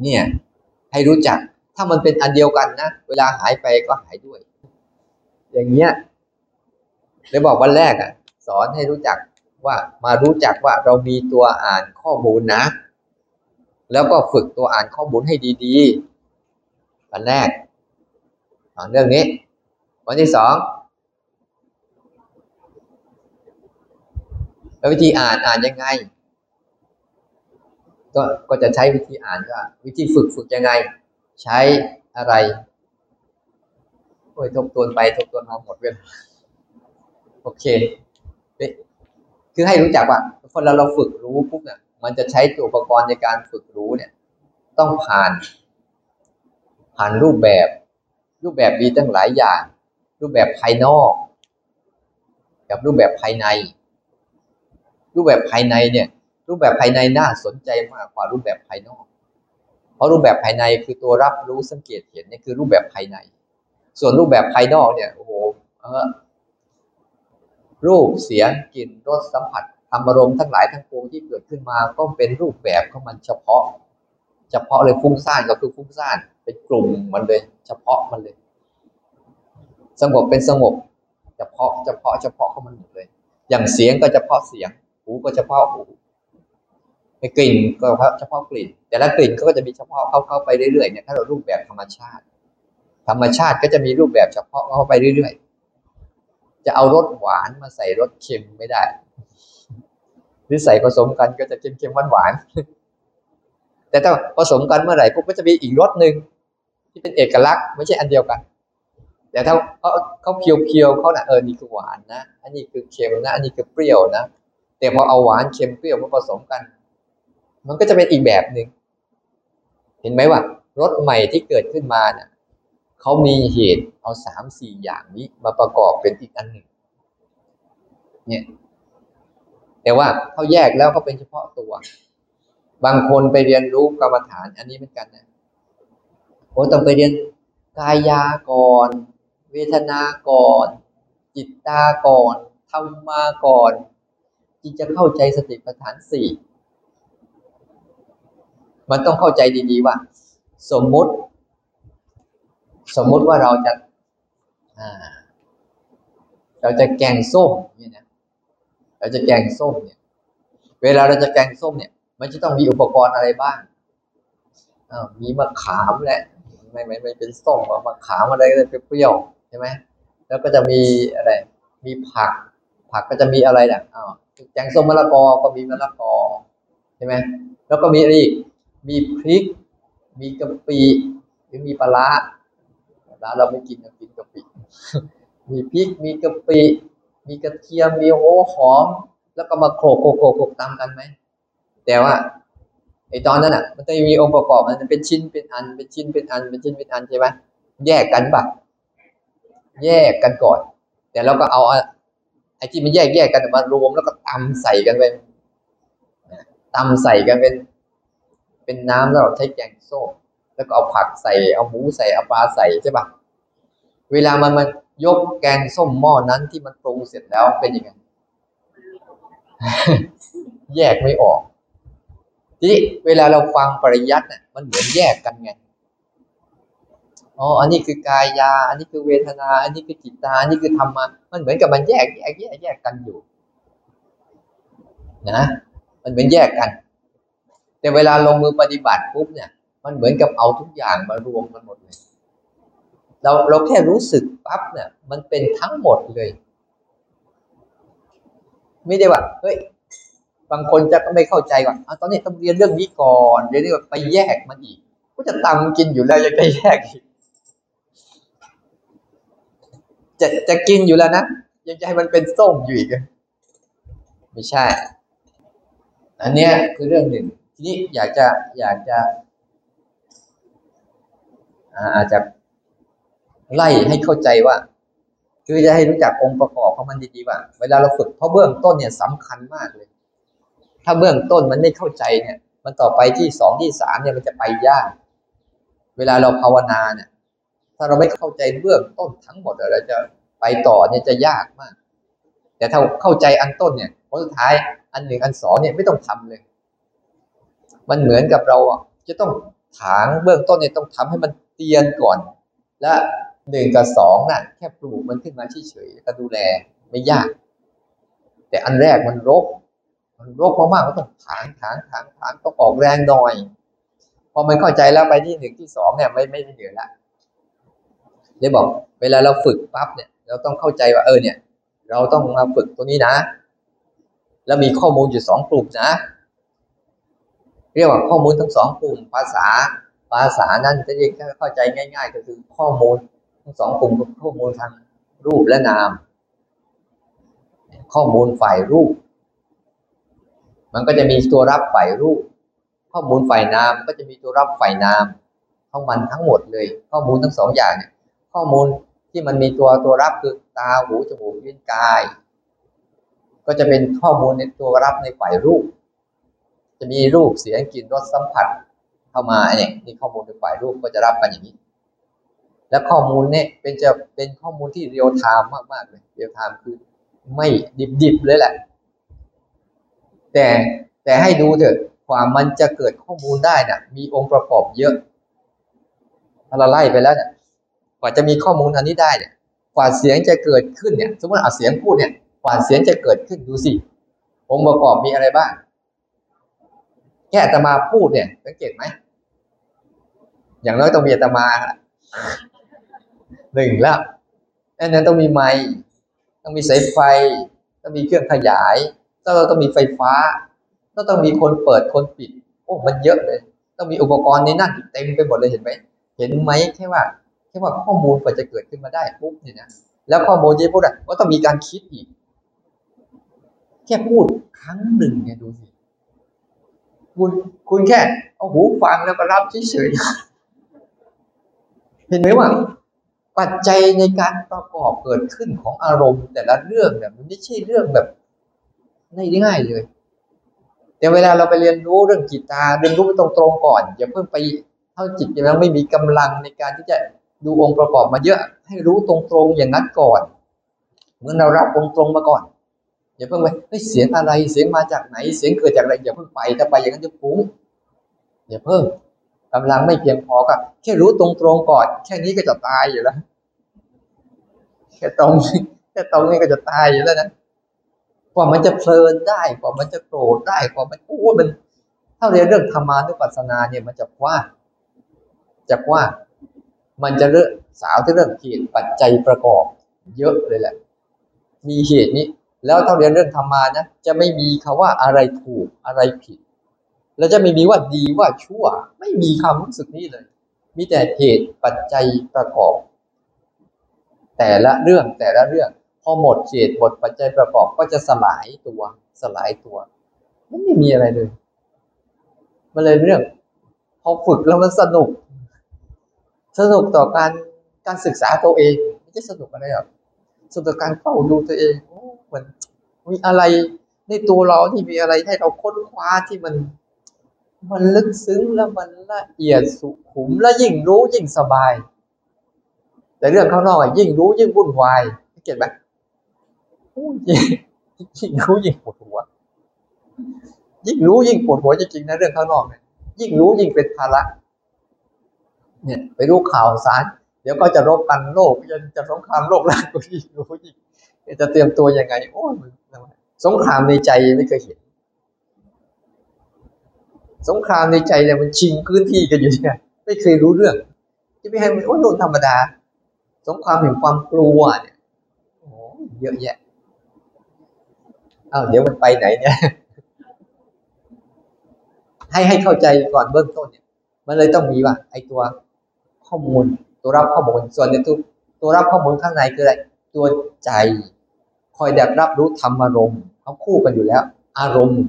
เนี่ย ให้รู้จัก ถ้ามันเป็นอันเดียวกันนะ เวลาหายไปก็หายด้วย อย่างเงี้ยเลยบอกวันแรกอะ สอนให้รู้จักว่ามารู้จักว่าเรามีตัวอ่านข้อมูลนะ แล้วก็ฝึกตัวอ่านข้อมูลให้ดี ๆ วันแรกสอนเรื่องนี้ วันที่สองแล้ววิธีอ่านอ่านยังไง ก็ก็จะใช้วิธีอ่านก็วิธีฝึกฝึกยังไง ใช้อะไรโอ้ยทบทวนไปทบทวนมาหมดเวลาโอเคคือให้รู้จักว่าคนเราเราฝึกรู้ปุ๊บเนี่ยมันจะใช้ตัวอุปกรณ์ในการฝึกรู้เนี่ย ต้องผ่าน ผ่านรูปแบบ รูปแบบมีตั้งหลายอย่าง รูปแบบภายนอก กับรูปแบบภายใน รูปแบบภายในเนี่ย รูปแบบภายในน่าสนใจมากกว่ารูปแบบภายนอก เพราะรูปแบบภายในคือตัวรับรู้สังเกตเห็นนี่คือรูปแบบภายใน ส่วนรูปแบบภายนอกเนี่ยโอ้โหเออรูปเสียงกลิ่นรสสัมผัสธรรมารมณ์ทั้งหลายทั้งปวงที่เกิดขึ้นมาก็เป็นรูปแบบของมันเฉพาะ เฉพาะเลยฟุ้งซ่านก็คือฟุ้งซ่านเป็นกลุ่มมันเลย เฉพาะมันเลย สงบเป็นสงบ เฉพาะเฉพาะเฉพาะของมันหมดเลย อย่างเสียงก็เฉพาะเสียง หูก็เฉพาะหูกลิ่นก็เฉพาะกลิ่น แต่ละกลิ่นก็จะมีเฉพาะเข้าเข้าไปเรื่อยๆเนี่ยถ้าเรารูปแบบธรรมชาติ ธรรมชาติก็จะมีรูปแบบเฉพาะเข้าไปเรื่อยๆ จะเอารสหวานมาใส่รสเค็มไม่ได้หรือใส่ผสมกันก็จะเค็มๆหวานๆ แต่ถ้าผสมกันเมื่อไหร่ปุ๊บก็จะมีอีกรสหนึ่งที่เป็นเอกลักษณ์ไม่ใช่อันเดียวกัน แต่ถ้าเขาเขาเพียวๆเขาน่ะเออนี่คือหวานนะ อันนี้คือเค็มนะ อันนี้คือเปรี้ยวนะ แต่พอเอาหวานเค็มเปรี้ยวมาผสมกัน มันก็จะเป็นอีกแบบหนึ่งเห็นไหมว่ารสใหม่ที่เกิดขึ้นมาเนี่ยเขามีเหตุเอาสามสี่อย่างนี้มาประกอบเป็นอีกอันหนึ่งเนี่ยแต่ว่าเขาแยกแล้วเขาเป็นเฉพาะตัว บางคนไปเรียนรู้กรรมฐาน อันนี้เหมือนกันนะโอ้ต้องไปเรียนกายาก่อน เวทนาก่อน จิตตาก่อนธรรมาก่อนจึงจะเข้าใจสติปัฏฐานสี่มันต้องเข้าใจดีๆว่า สมมุติ สมมุติว่าเราจะาเราจะแกงส้มเนี่ยนะเราจะแกงส้มเนี่ย เวลาเราจะแกงส้มเนี่ย มันจะต้องมีอุปกรณ์อะไรบ้างอ้ามีมะขามแหละไม่ไม่ไม่เป็นส้มอมะขามอะไรก็ได้เปรี้ยวใช่ไหมแล้วก็จะมีอะไรมีผัก ผักก็จะมีอะไรอะอ้าวแกงส้มมะละกอก็มีมะละกอใช่ไหมแล้วก็มีอะไรอีกมีพริก มีกะปิหรือมีปลาร้าปลาร้าเราไม่กินเรากินกะปิ มีพริกมีกะปิ มีกระเทียมมีโอ้หอม แล้วก็มาโขลกโขลกโขลกตามกันไหม แต่ว่าไอตอนนั้นอะ มันจะมีองค์ประกอบมันเป็นชิ้นเป็นอันเป็นชิ้นเป็นอันเป็นชิ้นเป็นอันใช่ไหมแยกกันปะแยกกันก่อน แต่เราก็เอาไอ้ที่มันแยกแยกกันมารวมแล้วก็ตำใส่กันเป็นตำใส่กันเป็น เป็นน้ำสำหรับใช้แกงส้มแล้วก็เอาผักใส่เอาหมูใส่เอาปลาใส่ใช่ปะเวลามันมันยกแกงส้มหม้อนั้นที่มันปรุงเสร็จแล้วเป็นยังไงแยกไม่ออก ทีนี้เวลาเราฟังปริยัติเนี่ยมันเหมือนแยกกันไงอ๋ออันนี้คือกายา อันนี้คือเวทนา อันนี้คือจิตตา อันนี้คือธรรมะมันเหมือนกับมันแยกแยกแยกแยกกันอยู่ นะ มันเหมือนแยกกัน แต่เวลาลงมือปฏิบัติปุ๊บเนี่ย มันเหมือนกับเอาทุกอย่างมารวมกันหมดเลย เราเราแค่รู้สึกปั๊บเนี่ย มันเป็นทั้งหมดเลย ไม่ได้ว่าเฮ้ย บางคนจะก็ไม่เข้าใจว่าอะตอนนี้ต้องเรียนเรื่องนี้ก่อนเรียนเรื่องไปแยกมันอีก ก็จะตำกินอยู่แล้วยังจะแยกอีกจะจะกินอยู่แล้วนะยังจะให้มันเป็นส้มอยู่อีกไม่ใช่ อันเนี้ยคือเรื่องหนึ่ง ทีนี้อยากจะอยากจะอาอาจจะไล่ให้เข้าใจว่า คือจะให้รู้จักองค์ประกอบของมันดีๆว่า เวลาเราฝึกเพราะเบื้องต้นเนี่ยสำคัญมากเลย ถ้าเบื้องต้นมันไม่เข้าใจเนี่ย มันต่อไปที่สองที่สามเนี่ยมันจะไปยาก เวลาเราภาวนาเนี่ย ถ้าเราไม่เข้าใจเบื้องต้นทั้งหมดเราจะไปต่อเนี่ยจะยากมาก แต่ถ้าเข้าใจอันต้นเนี่ยผลสุดท้ายอันหนึ่งอันสองเนี่ยไม่ต้องทำเลย มันเหมือนกับเราจะต้องถางเบื้องต้นเนี่ยต้องทำให้มันเตียนก่อน และหนึ่งกับสองน่ะแค่ปลูกมันขึ้นมาเฉยๆก็ดูแลไม่ยาก แต่อันแรกมันรก มันรกมากๆก็ต้องถางถางถางถางต้องออกแรงหน่อย พอมันเข้าใจแล้วไปที่หนึ่งที่สองเนี่ยไม่ไม่เหนื่อยละเลยบอก เวลาเราฝึกปั๊บเนี่ย เราต้องเข้าใจว่าเออเนี่ย เราต้องมาฝึกตัวนี้นะ แล้วมีข้อมูลอยู่สองกลุ่มนะ เรียกว่าข้อมูลทั้งสองกลุ่ม ภาษาภาษานั้นจะเรียกเข้าใจง่าย ๆ ก็คือข้อมูลทั้งสองกลุ่มข้อมูลทางรูปและนาม ข้อมูลฝ่ายรูป มันก็จะมีตัวรับฝ่ายรูป ข้อมูลฝ่ายนามก็จะมีตัวรับฝ่ายนามของมันทั้งหมดเลย ข้อมูลทั้งสองอย่างเนี่ยข้อมูลที่มันมีตัวตัวรับคือตาหูจมูกลิ้นกาย ก็จะเป็นข้อมูลในตัวรับในฝ่ายรูป จะมีรูปเสียงกลิ่นรสสัมผัสเข้ามาเนี่ยนี่ข้อมูลในฝ่ายรูปก็จะรับกันอย่างนี้ และข้อมูลเนี่ยเป็นจะเป็นข้อมูลที่ real-time มากๆเลย real-time คือไม่ดิบๆเลยแหละ แต่แต่ให้ดูเถอะความมันจะเกิดข้อมูลได้น่ะ มีองค์ประกอบเยอะถ้าเราไล่ไปแล้วเนี่ยกว่าจะมีข้อมูลอันนี้ได้เนี่ยกว่าเสียงจะเกิดขึ้นเนี่ย สมมติเอาเสียงพูดเนี่ยกว่าเสียงจะเกิดขึ้นดูสิองค์ประกอบมีอะไรบ้างแค่อาตมาพูดเนี่ยสังเกตไหมอย่างน้อยต้องมีอาตมาหนึ่งแล้วอันนั้นต้องมีไม้ต้องมีสายไฟ ต้องมีเครื่องขยาย ต้องต้องมีไฟฟ้าต้องต้องมีคนเปิดคนปิด โอ้มันเยอะเลย ต้องมีอุปกรณ์ในนั่นเต็มไปหมดเลยเห็นไหมเห็นไหมแค่ว่าแค่ว่าข้อมูลกว่าจะเกิดขึ้นมาได้ปุ๊บเนี่ยนะแล้วข้อมูลที่พูดอะก็ต้องมีการคิดอีก แค่พูดครั้งหนึ่งเนี่ยดูสิคุณคุณแค่เอาหูฟังแล้วก็รับเฉยๆเห็นไหมว่าปัจจัยในการประกอบเกิดขึ้นของอารมณ์ แต่ละเรื่องเนี่ยมันไม่ใช่เรื่องแบบ ง่ายๆเลย แต่เวลาเราไปเรียนรู้เรื่องจิตตาเรียนรู้ตรงๆก่อนอย่าเพิ่งไปเท่าจิตยังไม่มีกำลังในการที่จะดูองค์ประกอบมาเยอะ ให้รู้ตรงๆอย่างนั้นก่อนเมื่อเรารับองค์ตรงมาก่อนอย่าเพิ่งไปเฮ้ยเสียงอะไรเสียงมาจากไหน เสียงเกิดจากอะไรอย่าเพิ่งไปถ้าไปอย่างนั้นจะฟุ้งอย่าเพิ่งกำลังไม่เพียงพอก็แค่รู้ตรงๆก่อน แค่นี้ก็จะตายอยู่แล้วแค่ตรงแค่ตรงนี้ก็จะตายอยู่แล้วนะ กว่ามันจะเพลินได้กว่ามันจะโกรธได้กว่ามันโอ้มัน ถ้าเรียนเรื่องธรรมานุปัสสนาเนี่ยมันจะกว้างจะกว้างมันจะเรื่องสาวที่เรื่องเหตุปัจจัยประกอบ เยอะเลยแหละ มีเหตุนี้ แล้วถ้าเรียนเรื่องธรรมานะจะไม่มีคาว่าอะไรถูกอะไรผิด แล้วจะไม่มีว่าดีว่าชั่ว ไม่มีคำรู้สึกนี้เลย มีแต่เหตุปัจจัยประกอบ แต่ละเรื่องแต่ละเรื่อง พอหมดเหตุหมดปัจจัยประกอบก็จะสลายตัว สลายตัวไม่มีอะไรเลยมันเลยเรื่อง พอฝึกแล้วมันสนุก สนุกต่อการการศึกษาตัวเอง ไม่ใช่สนุกอะไรหรอกสนุกต่อการเฝ้าดูตัวเองโอ้มันมีอะไรในตัวเราที่มีอะไรให้เราค้นคว้าที่มัน มันลึกซึ้งแล้วมันละเอียดสุขุมและยิ่งรู้ยิ่งสบาย แต่เรื่องข้างนอกยิ่งรู้ยิ่งวุ่นวายเก็ตไหม ยิ่งรู้ยิ่งปวดหัว ยิ่งรู้ยิ่งปวดหัวจริงๆนะเรื่องข้างนอกเนี่ยยิ่งรู้ยิ่งเป็นภาระเนี่ย ไปรู้ข่าวสาร เดี๋ยวก็จะรบกันโลกจะจะสงครามโลกแล้วก็ยิ่งรู้ยิ่งจะเตรียมตัวยังไง โอ้ยสงครามในใจไม่เคยเห็น สงครามในใจเนี่ยมันชิงพื้นที่กันอยู่เนี่ยไม่เคยรู้เรื่องจะไม่ให้มันโอ้โดนธรรมดา สงครามแห่งความกลัวเนี่ยโอ้เยอะแยะ อ้าวเดี๋ยวมันไปไหนเนี่ย ให้ให้เข้าใจก่อนเบื้องต้นเนี่ย มันเลยต้องมีว่าไอ้ตัวข้อมูล ตัวรับข้อมูล ส่วนในตัวตัวรับข้อมูลข้างในคืออะไร ตัวใจ คอยดับรับรู้ธรรมอารมณ์เขาคู่กันอยู่แล้ว อารมณ์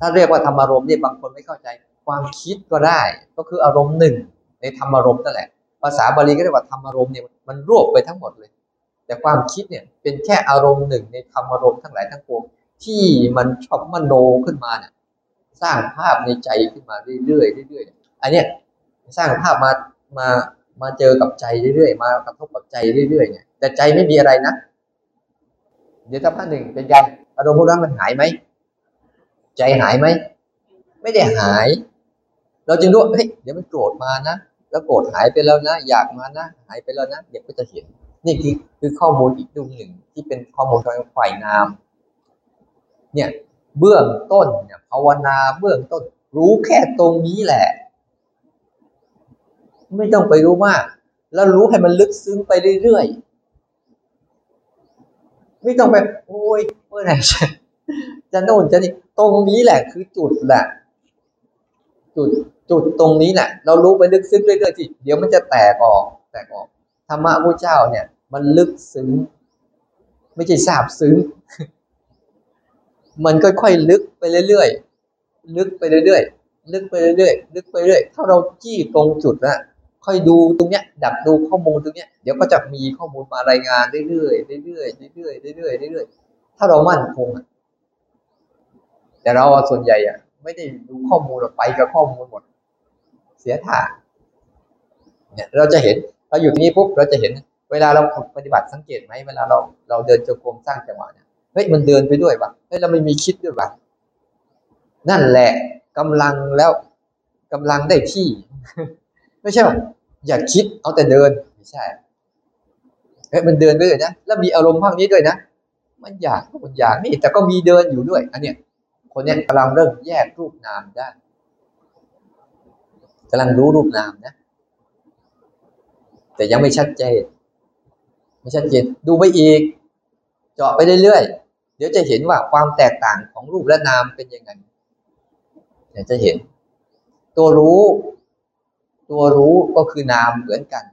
ถ้าเรียกว่าธรรมอารมณ์เนี่ยบางคนไม่เข้าใจ ความคิดก็ได้ ก็คืออารมณ์หนึ่งในธรรมอารมณ์นั่นแหละ ภาษาบาลีก็เรียกว่าธรรมอารมณ์เนี่ยมันรวบไปทั้งหมดเลย แต่ความคิดเนี่ยเป็นแค่อารมณ์หนึ่งในธรรมอารมณ์ทั้งหลายทั้งปวงที่มันชอบมโนขึ้นมาเนี่ยสร้างภาพในใจขึ้นมาเรื่อยๆเรื่อยๆอันเนี้ยสร้างภาพมามามาเจอกับใจเรื่อยๆมากระทบกับใจเรื่อยๆเนี่ยแต่ใจไม่มีอะไรนะเดี๋ยวถ้าพักหนึ่งเป็นการอารมณ์พวกนั้นมันหายไหมใจหายไหมไม่ได้หาย เราจึงรู้เฮ้ยเดี๋ยวมันโกรธมานะแล้วโกรธหายไปแล้วนะ อยากมานะหายไปแล้วนะเดี๋ยวก็จะเห็น นี่คือคือข้อมูลอีกดุงหนึ่งที่เป็นข้อมูลทางฝ่ายนาม เนี่ยเบื้องต้นเนี่ยภาวนาเบื้องต้น รู้แค่ตรงนี้แหละ ไม่ต้องไปรู้มาก แล้วรู้ให้มันลึกซึ้งไปเรื่อยๆไม่ต้องไปโอ้ยเมื่อไหร่จะจะโน่นจะนี่ตรงนี้แหละคือจุดแหละ จุดจุดตรงนี้แหละ เรารู้ไปลึกซึ้งเรื่อยๆที่เดี๋ยวมันจะแตกออกแตกออกธรรมะพระเจ้าเนี่ย มันลึกซึ้ง ไม่ใช่ทราบซึ้ง มันค่อยๆลึกไปเรื่อยๆ ลึกไปเรื่อยๆ ลึกไปเรื่อยๆ ลึกไปเรื่อย ถ้าเราจี้ตรงจุดนะค่อยดูตรงเนี้ย ดักดูข้อมูลตรงเนี้ย เดี๋ยวก็จะมีข้อมูลมารายงานเรื่อยๆ เรื่อยๆ เรื่อยๆ เรื่อยๆ เรื่อยๆ ถ้าเรามั่นคงแต่เราส่วนใหญ่อะไม่ได้ดูข้อมูลไปกับข้อมูลหมด เสียท่าเนี่ยเราจะเห็นเราอยู่ที่นี้ปุ๊บเราจะเห็น เวลาเราปฏิบัติสังเกตไหมเวลาเราเราเดินจงกรมสร้างจังหวะเนี่ยเฮ้ยมันเดินไปด้วยปะเฮ้ยเราไม่มีคิดด้วยปะนั่นแหละกำลังแล้วกำลังได้ที่ ไม่ใช่ว่าอย่าคิดเอาแต่เดินไม่ใช่เฮ้ยมันเดินไปเลยนะแล้วมีอารมณ์ภาคนี้ด้วยนะมันอยากมันอยากนี่แต่ก็มีเดินอยู่ด้วยอันเนี้ยคนเนี้ยกำลังเริ่มแยกรูปนามได้กำลังรู้รูปนามนะ แต่ยังไม่ชัดเจน ไม่ชัดเจนดูไปอีก เจาะไปเรื่อยๆเดี๋ยวจะเห็นว่าความแตกต่างของรูปและนามเป็นยังไงเดี๋ยวจะเห็น ตัวรู้ ตัวรู้ก็คือนามเหมือนกัน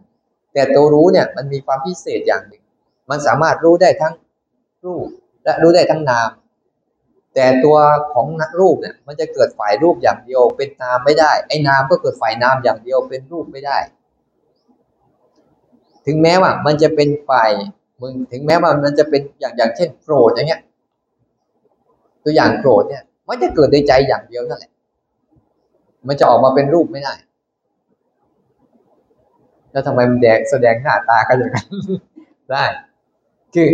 แต่ตัวรู้เนี่ยมันมีความพิเศษอย่างหนึ่ง มันสามารถรู้ได้ทั้งรูปและรู้ได้ทั้งนาม แต่ตัวของรูปเนี่ยมันจะเกิดฝ่ายรูปอย่างเดียวเป็นนามไม่ได้ ไอ้นามก็เกิดฝ่ายนามอย่างเดียวเป็นรูปไม่ได้ ถึงแม้ว่ามันจะเป็นฝ่ายมึงถึงแม้ว่ามันจะเป็นอย่างอย่างเช่นโกรธอย่างเงี้ย ตัวอย่างโกรธเนี่ยมันจะเกิดในใจอย่างเดียวนั่นแหละ มันจะออกมาเป็นรูปไม่ได้ แล้วทำไมมันแดงแสดงหน้าตากันอย่างนั้นได้ คือ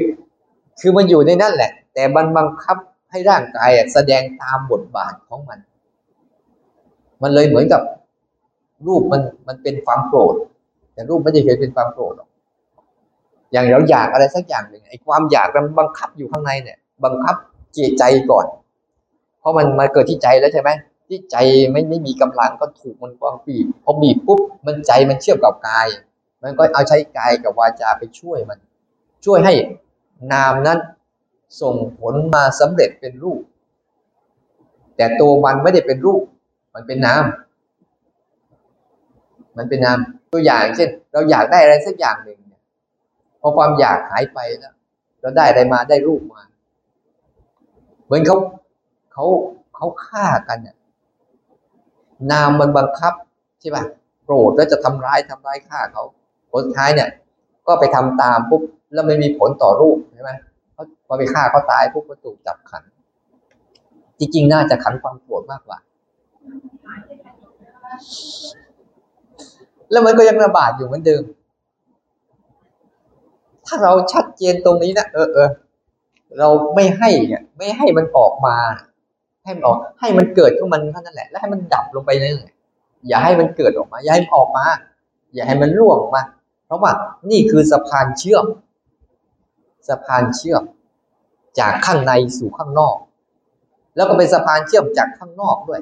คือมันอยู่ในนั่นแหละ แต่มันบังคับให้ร่างกายแสดงตามบทบาทของมัน มันเลยเหมือนกับรูปมันมันเป็นความโกรธ แต่รูปไม่ได้เคยเป็นความโกรธหรอกอย่างเราอยากอะไรสักอย่างหนึ่งไอ้ความอยากมันบังคับอยู่ข้างในเนี่ย บังคับจิตใจก่อน เพราะมันมาเกิดที่ใจแล้วใช่ไหมที่ใจไม่ไม่มีกำลังก็ถูกมันวางบีบพอบีบปุ๊บมันใจมันเชื่อมกับกาย มันก็เอาใช้กายกับวาจาไปช่วยมัน ช่วยให้นามนั้นส่งผลมาสำเร็จเป็นรูป แต่ตัวมันไม่ได้เป็นรูป มันเป็นนาม มันเป็นนาม ตัวอย่างเช่น เราอยากได้อะไรสักอย่างหนึ่งเนี่ยพอความอยากหายไปแล้วเราได้อะไรมาได้รูปมา เหมือนเขาเขาเขาฆ่ากันเนี่ยนามมันบังคับใช่ป่ะโกรธแล้วจะทำร้ายทำร้ายฆ่าเขาผลท้ายเนี่ย ก็ไปทำตามปุ๊บแล้วไม่มีผลต่อรูปใช่ไหมเขาพอไปฆ่าเขาตายปุ๊บก็ถูกจับขังจริงๆ น่าจะขังความโกรธมากกว่า แล้วมันก็ยังระบาดอยู่เหมือนเดิม ถ้าเราชัดเจนตรงนี้นะเออเออเราไม่ให้เนี่ยไม่ให้มันออกมา ให้มันออกให้มันเกิดของมันเท่านั้นแหละ แล้วให้มันดับลงไปนั่นแหละอย่าให้มันเกิดออกมา อย่าให้มันออกมา อย่าให้มันร่วงออกมา เพราะว่านี่คือสะพานเชื่อมสะพานเชื่อมจากข้างในสู่ข้างนอก แล้วก็เป็นสะพานเชื่อมจากข้างนอกด้วย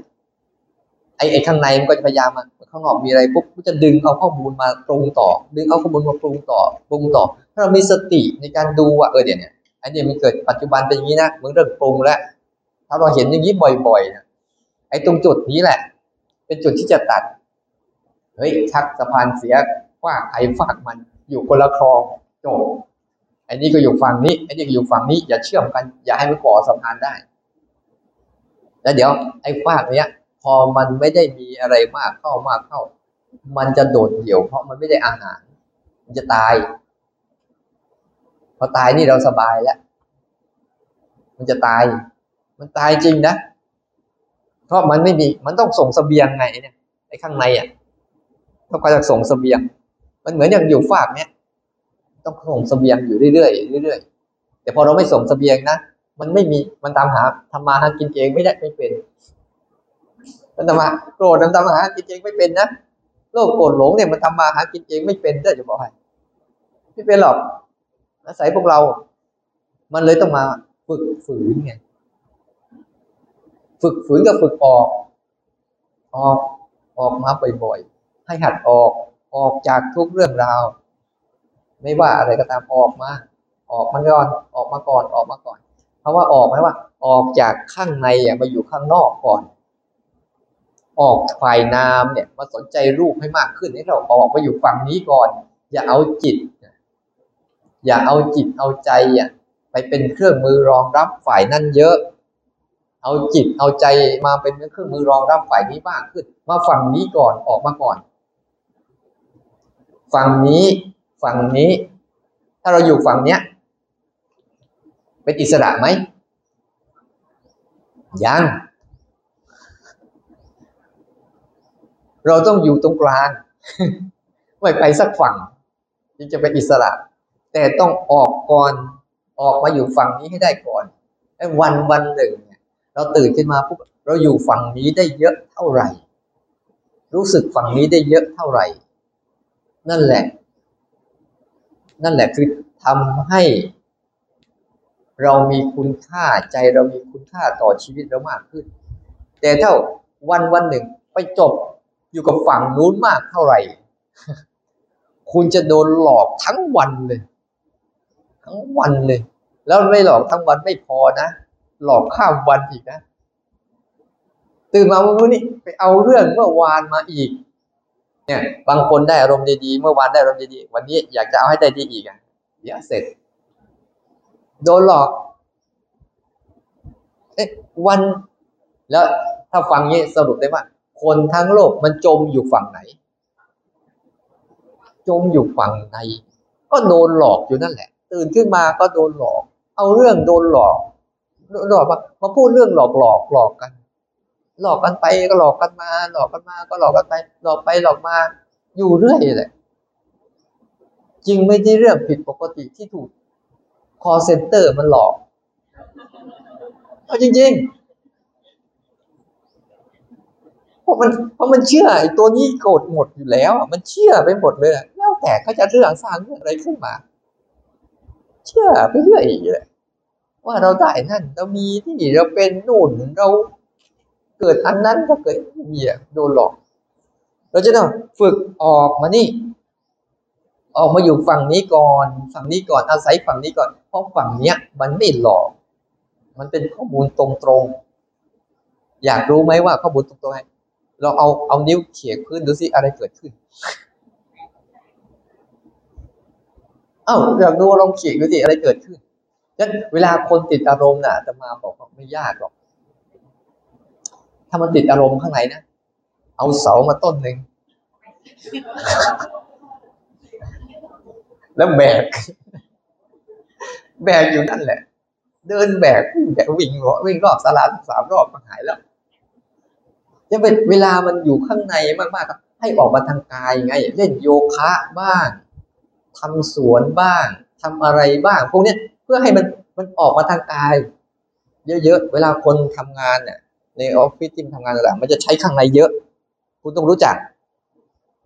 ไอ้ไอ้ข้างในมันก็จะพยายามมาข้างนอกมีอะไรปุ๊บก็จะดึงเอาข้อมูลมาปรุงต่อ ดึงเอาข้อมูลมาปรุงต่อปรุงต่อ ถ้าเรามีสติในการดูว่าเออเดี๋ยวเนี่ยอันนี้มันเกิดปัจจุบันเป็นอย่างนี้นะมันเริ่มปรุงแล้ว ถ้าเราเห็นอย่างนี้บ่อยๆนะไอ้ตรงจุดนี้แหละ เป็นจุดที่จะตัดเฮ้ยชักสะพานเสียว่าใครฝากมันอยู่คนละคลองจบไอ้นี่ก็อยู่ฝั่งนี้ไอ้นี่ก็อยู่ฝั่งนี้อย่าเชื่อมกัน อย่าให้มันก่อสะพานได้ แล้วเดี๋ยวไอ้ฝากเนี้ย พอมันไม่ได้มีอะไรมากเข้ามากเข้า มันจะโดดเดี่ยว เพราะมันไม่ได้อาหาร มันจะตาย พอตายนี่เราสบายแล้ว มันจะตาย มันตายจริงนะ เพราะมันไม่มี มันต้องส่งสเสบียงไงเนี่ยไอ้ข้างในอะต้องการจะส่งสเสบียง มันเหมือนอย่างอยู่ฝากเนี้ยต้องส่งสเสบียงอยู่เรื่อยๆเรื่อยๆแต่พอเราไม่ส่งสเสบียงนะ มันไม่มี มันตามหาทำมาหากินเองไม่ได้ไม่เป็น มันทำมาโกรธมันทำมาหากินเองไม่เป็นนะโลภโกรธหลงเนี่ยมันทำมาหากินเองไม่เป็นได้จะบอกให้ไม่เป็นหรอกอาศัยพวกเรา มันเลยต้องมาฝึกฝืนไงฝึกฝืนกับฝึกออกออกออกมาบ่อยๆ ให้หัดออก ออกจากทุกเรื่องราว ไม่ว่าอะไรก็ตามออกมา ออกมาก่อน ออกมาก่อน ออกมาก่อน เพราะว่าออกไหมว่า ออกจากข้างในอะมาอยู่ข้างนอกก่อน ออกฝ่ายนามเนี่ยมาสนใจรูปให้มากขึ้นให้เราออกมาอยู่ฝั่งนี้ก่อน อย่าเอาจิต อย่าเอาจิตเอาใจอะไปเป็นเครื่องมือรองรับฝ่ายนั่นเยอะ เอาจิตเอาใจมาเป็นเครื่องมือรองรับฝ่ายนี้มากขึ้น มาฝั่งนี้ก่อนออกมาก่อน ฝั่งนี้ฝั่งนี้ ถ้าเราอยู่ฝั่งเนี้ยเป็นอิสระไหมยัง เราต้องอยู่ตรงกลาง ไม่ไปสักฝั่งจึงจะเป็นอิสระ แต่ต้องออกก่อนออกมาอยู่ฝั่งนี้ให้ได้ก่อนไอ้วันวันหนึ่งเนี่ยเราตื่นขึ้นมาปุ๊บเราอยู่ฝั่งนี้ได้เยอะเท่าไหร่ รู้สึกฝั่งนี้ได้เยอะเท่าไหร่ นั่นแหละ นั่นแหละคือทำให้เรามีคุณค่าใจเรามีคุณค่าต่อชีวิตเรามากขึ้น แต่ถ้าวันวันหนึ่งไปจบ อยู่กับฝั่งนู้นมากเท่าไหร่ คุณจะโดนหลอกทั้งวันเลย ทั้งวันเลย แล้วไม่หลอกทั้งวันไม่พอนะหลอกข้ามวันอีกนะตื่นมาเมื่อนี้ไปเอาเรื่องเมื่อวานมาอีก เนี่ย บางคนได้อารมณ์ดีๆเมื่อวานได้อารมณ์ดีๆวันนี้อยากจะเอาให้ได้ดีอีกอะเดี๋ยวเสร็จ โดนหลอกเอ๊ะวันแล้วถ้าฟังนี้สรุปได้ว่า คนทั้งโลกมันจมอยู่ฝั่งไหน จมอยู่ฝั่งในก็โดนหลอกอยู่นั่นแหละ ตื่นขึ้นมาก็โดนหลอก เอาเรื่องโดนหลอกหลอกมามาพูดเรื่องหลอกหลอกหลอกกัน หลอกกันไปก็หลอกกันมา หลอกกันมา ก็หลอกกันไป หลอกไปหลอกมา อยู่เรื่อยเลยจริงไม่ได้เรื่องผิดปกติที่ถูก call center มันหลอกเอาจริง ๆ เพราะมันเพราะมันเชื่อไอ้ตัวนี้โกรธหมดอยู่แล้ว มันเชื่อไปหมดเลยแล้วแต่เขาจะเรื่องสร้างเรื่องอะไรขึ้นมา เชื่อไปเรื่อยเลยว่าเราได้นั่น เรามีที่เราเป็นนู่นเราเกิดอันนั้นก็เกิดไม่มีอะโดนหลอก เราจะต้องฝึกออกมานี่ ออกมาอยู่ฝั่งนี้ก่อน ฝั่งนี้ก่อนอาศัยฝั่งนี้ก่อน เพราะฝั่งเนี้ย มันไม่หลอก มันเป็นข้อมูลตรงๆ อยากรู้ไหมว่าข้อมูลตรงๆ เราเอาเอานิ้วเขี่ยพื้นดูสิอะไรเกิดขึ้นเอ้าอยากดูลองเขี่ยดูสิอะไรเกิดขึ้นนั้นเวลาคนติดอารมณ์น่ะจะมาบอกว่าไม่ยากหรอก ถ้ามันติดอารมณ์ข้างในนะ เอาเสามาต้นหนึ่ง แล้วแบก แบกอยู่นั่นแหละ เดินแบกวิ่งแบกวิ่งวิ่งรอบสลาสามรอบก็หายแล้ว จะเป็นเวลามันอยู่ข้างในมากๆครับ ให้ออกมาทางกายไง เล่นโยคะบ้างทำสวนบ้างทำอะไรบ้าง พวกเนี้ยเพื่อให้มันมันออกมาทางกาย เยอะๆเวลาคนทำงานเนี่ยในออฟฟิศที่ทำงานต่างๆมันจะใช้ข้างในเยอะ คุณต้องรู้จัก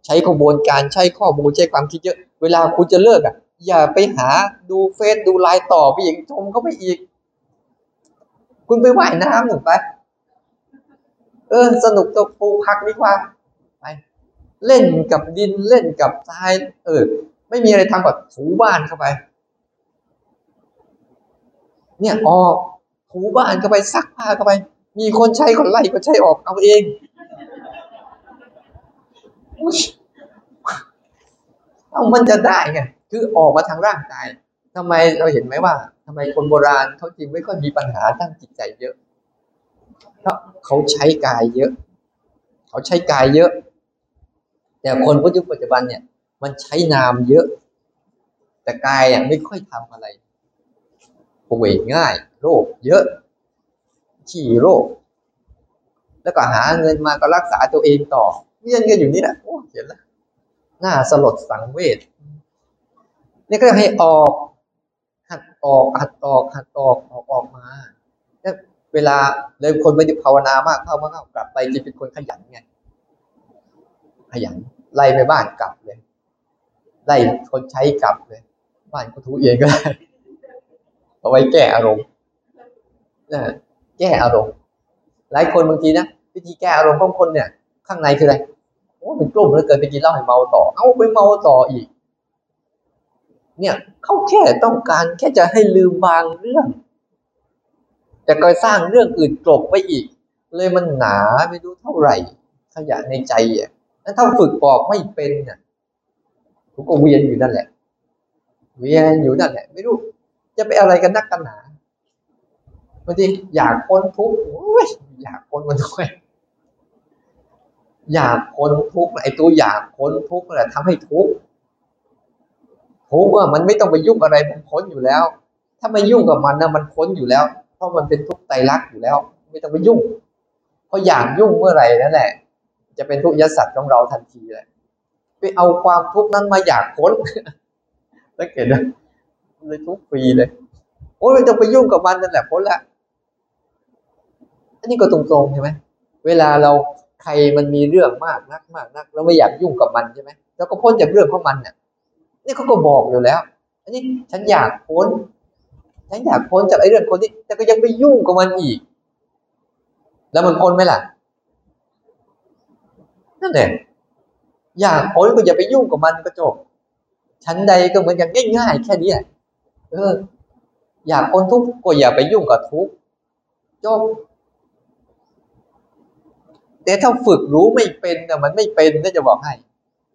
ใช้กระบวนการใช้ข้อมูลใช้ความคิดเยอะ เวลาคุณจะเลิกอะ อย่าไปหาดูเฟซดูไลน์ต่อไปอีกชมเขาไปอีก คุณไปว่ายน้ำหนึ่งไป เออ สนุกตกปูพักดีกว่าไปเล่นกับดินเล่นกับทราย เออ ไม่มีอะไรทำกับถูบ้านเข้าไป เนี่ยออกถูบ้านเข้าไปซักผ้าเข้าไป มีคนใช้คนไล่ก็ใช้ออกเอาเองเอามันจะได้ไงคือออกมาทางร่างกายทำไมเราเห็นไหมว่าทำไมคนโบราณเขาจริงไม่ค่อยมีปัญหาทางจิตใจเยอะ เพราะเขาใช้กายเยอะ เขาใช้กายเยอะ แต่คนยุคปัจจุบันเนี่ย มันใช้นามเยอะ แต่กายอะไม่ค่อยทำอะไรป่วยง่าย โรคเยอะขี้โรค แล้วก็หาเงินมาก็รักษาตัวเองต่อเวียนกันอยู่นี่แหละโอ้เห็นแล้วน่าสลดสังเวชนี่ก็ให้ออกหัดออกหัดออกหัดออกออกออกมา เวลาเลยคนไม่ได้ภาวนามากเข้ามากเข้ากลับไปจะเป็นคนขยันไงขยันไล่ไปบ้านกลับเลยไล่คนใช้กลับเลย บ้านก็ทุเองก็ได้เอาไว้แก้อารมณ์นะแก้อารมณ์หลายคนบางทีนะวิธีแก้อารมณ์ของคนเนี่ย ข้างในคืออะไรโอ้เป็นกลุ่มแล้วเกินไปกินเหล้าให้เมาต่อ เอาไปเมาต่ออีก เนี่ยเขาแค่ต้องการแค่จะให้ลืมบางเรื่อง แต่ก็สร้างเรื่องอื่นกลบไว้อีก เลยมันหนาไม่รู้เท่าไหร่ ขยะในใจอะแล้วถ้าฝึกปอกไม่เป็นเนี่ยผมก็เวียนอยู่นั่นแหละ เวียนอยู่นั่นแหละ ไม่รู้ จะไปอะไรกันนักกันหนาบางทีอยากพ้นทุกข์อยากพ้นมันด้วยอยากพ้นทุกข์ไอ้ตัวอยากพ้นทุกข์แหละทำให้ทุกข์ทุกข์ว่ามันไม่ต้องไปยุ่งอะไรมันพ้นอยู่แล้ว ถ้าไม่ยุ่งกับมันนะมันพ้นอยู่แล้ว เพราะมันเป็นทุกข์ไตรลักษณ์อยู่แล้ว ไม่ต้องไปยุ่ง เพราะอยากยุ่งเมื่อไหร่นั่นแหละ จะเป็นทุกข์ยสัตว์ของเราทันทีเลยไปเอาความทุกข์นั้นมาอยากพ้นสังเกตนะเลยทุกข์ฟรีเลยโอ้ยไม่ต้องไปยุ่งกับมันนั่นแหละพ้นละอันนี้ก็ตรงๆใช่ไหมเวลาเราใครมันมีเรื่องมากนักมากนักเราไม่อยากยุ่งกับมันใช่ไหมเราก็พ้นจากเรื่องของมันเนี่ยนี่เขาก็บอกอยู่แล้ว อันนี้ฉันอยากพ้น ฉันอยากพ้นจากไอ้เรื่องคนนี้แต่ก็ยังไปยุ่งกับมันอีก แล้วมันพ้นไหมล่ะนั่นแหละอยากพ้นก็อย่าไปยุ่งกับมันก็จบชั้นใดก็เหมือนกันง่ายๆแค่นี้เออ อยากพ้นทุกข์ก็อย่าไปยุ่งกับทุกข์จบแต่ถ้าฝึกรู้ไม่เป็นนะมันไม่เป็นน่าจะบอกให้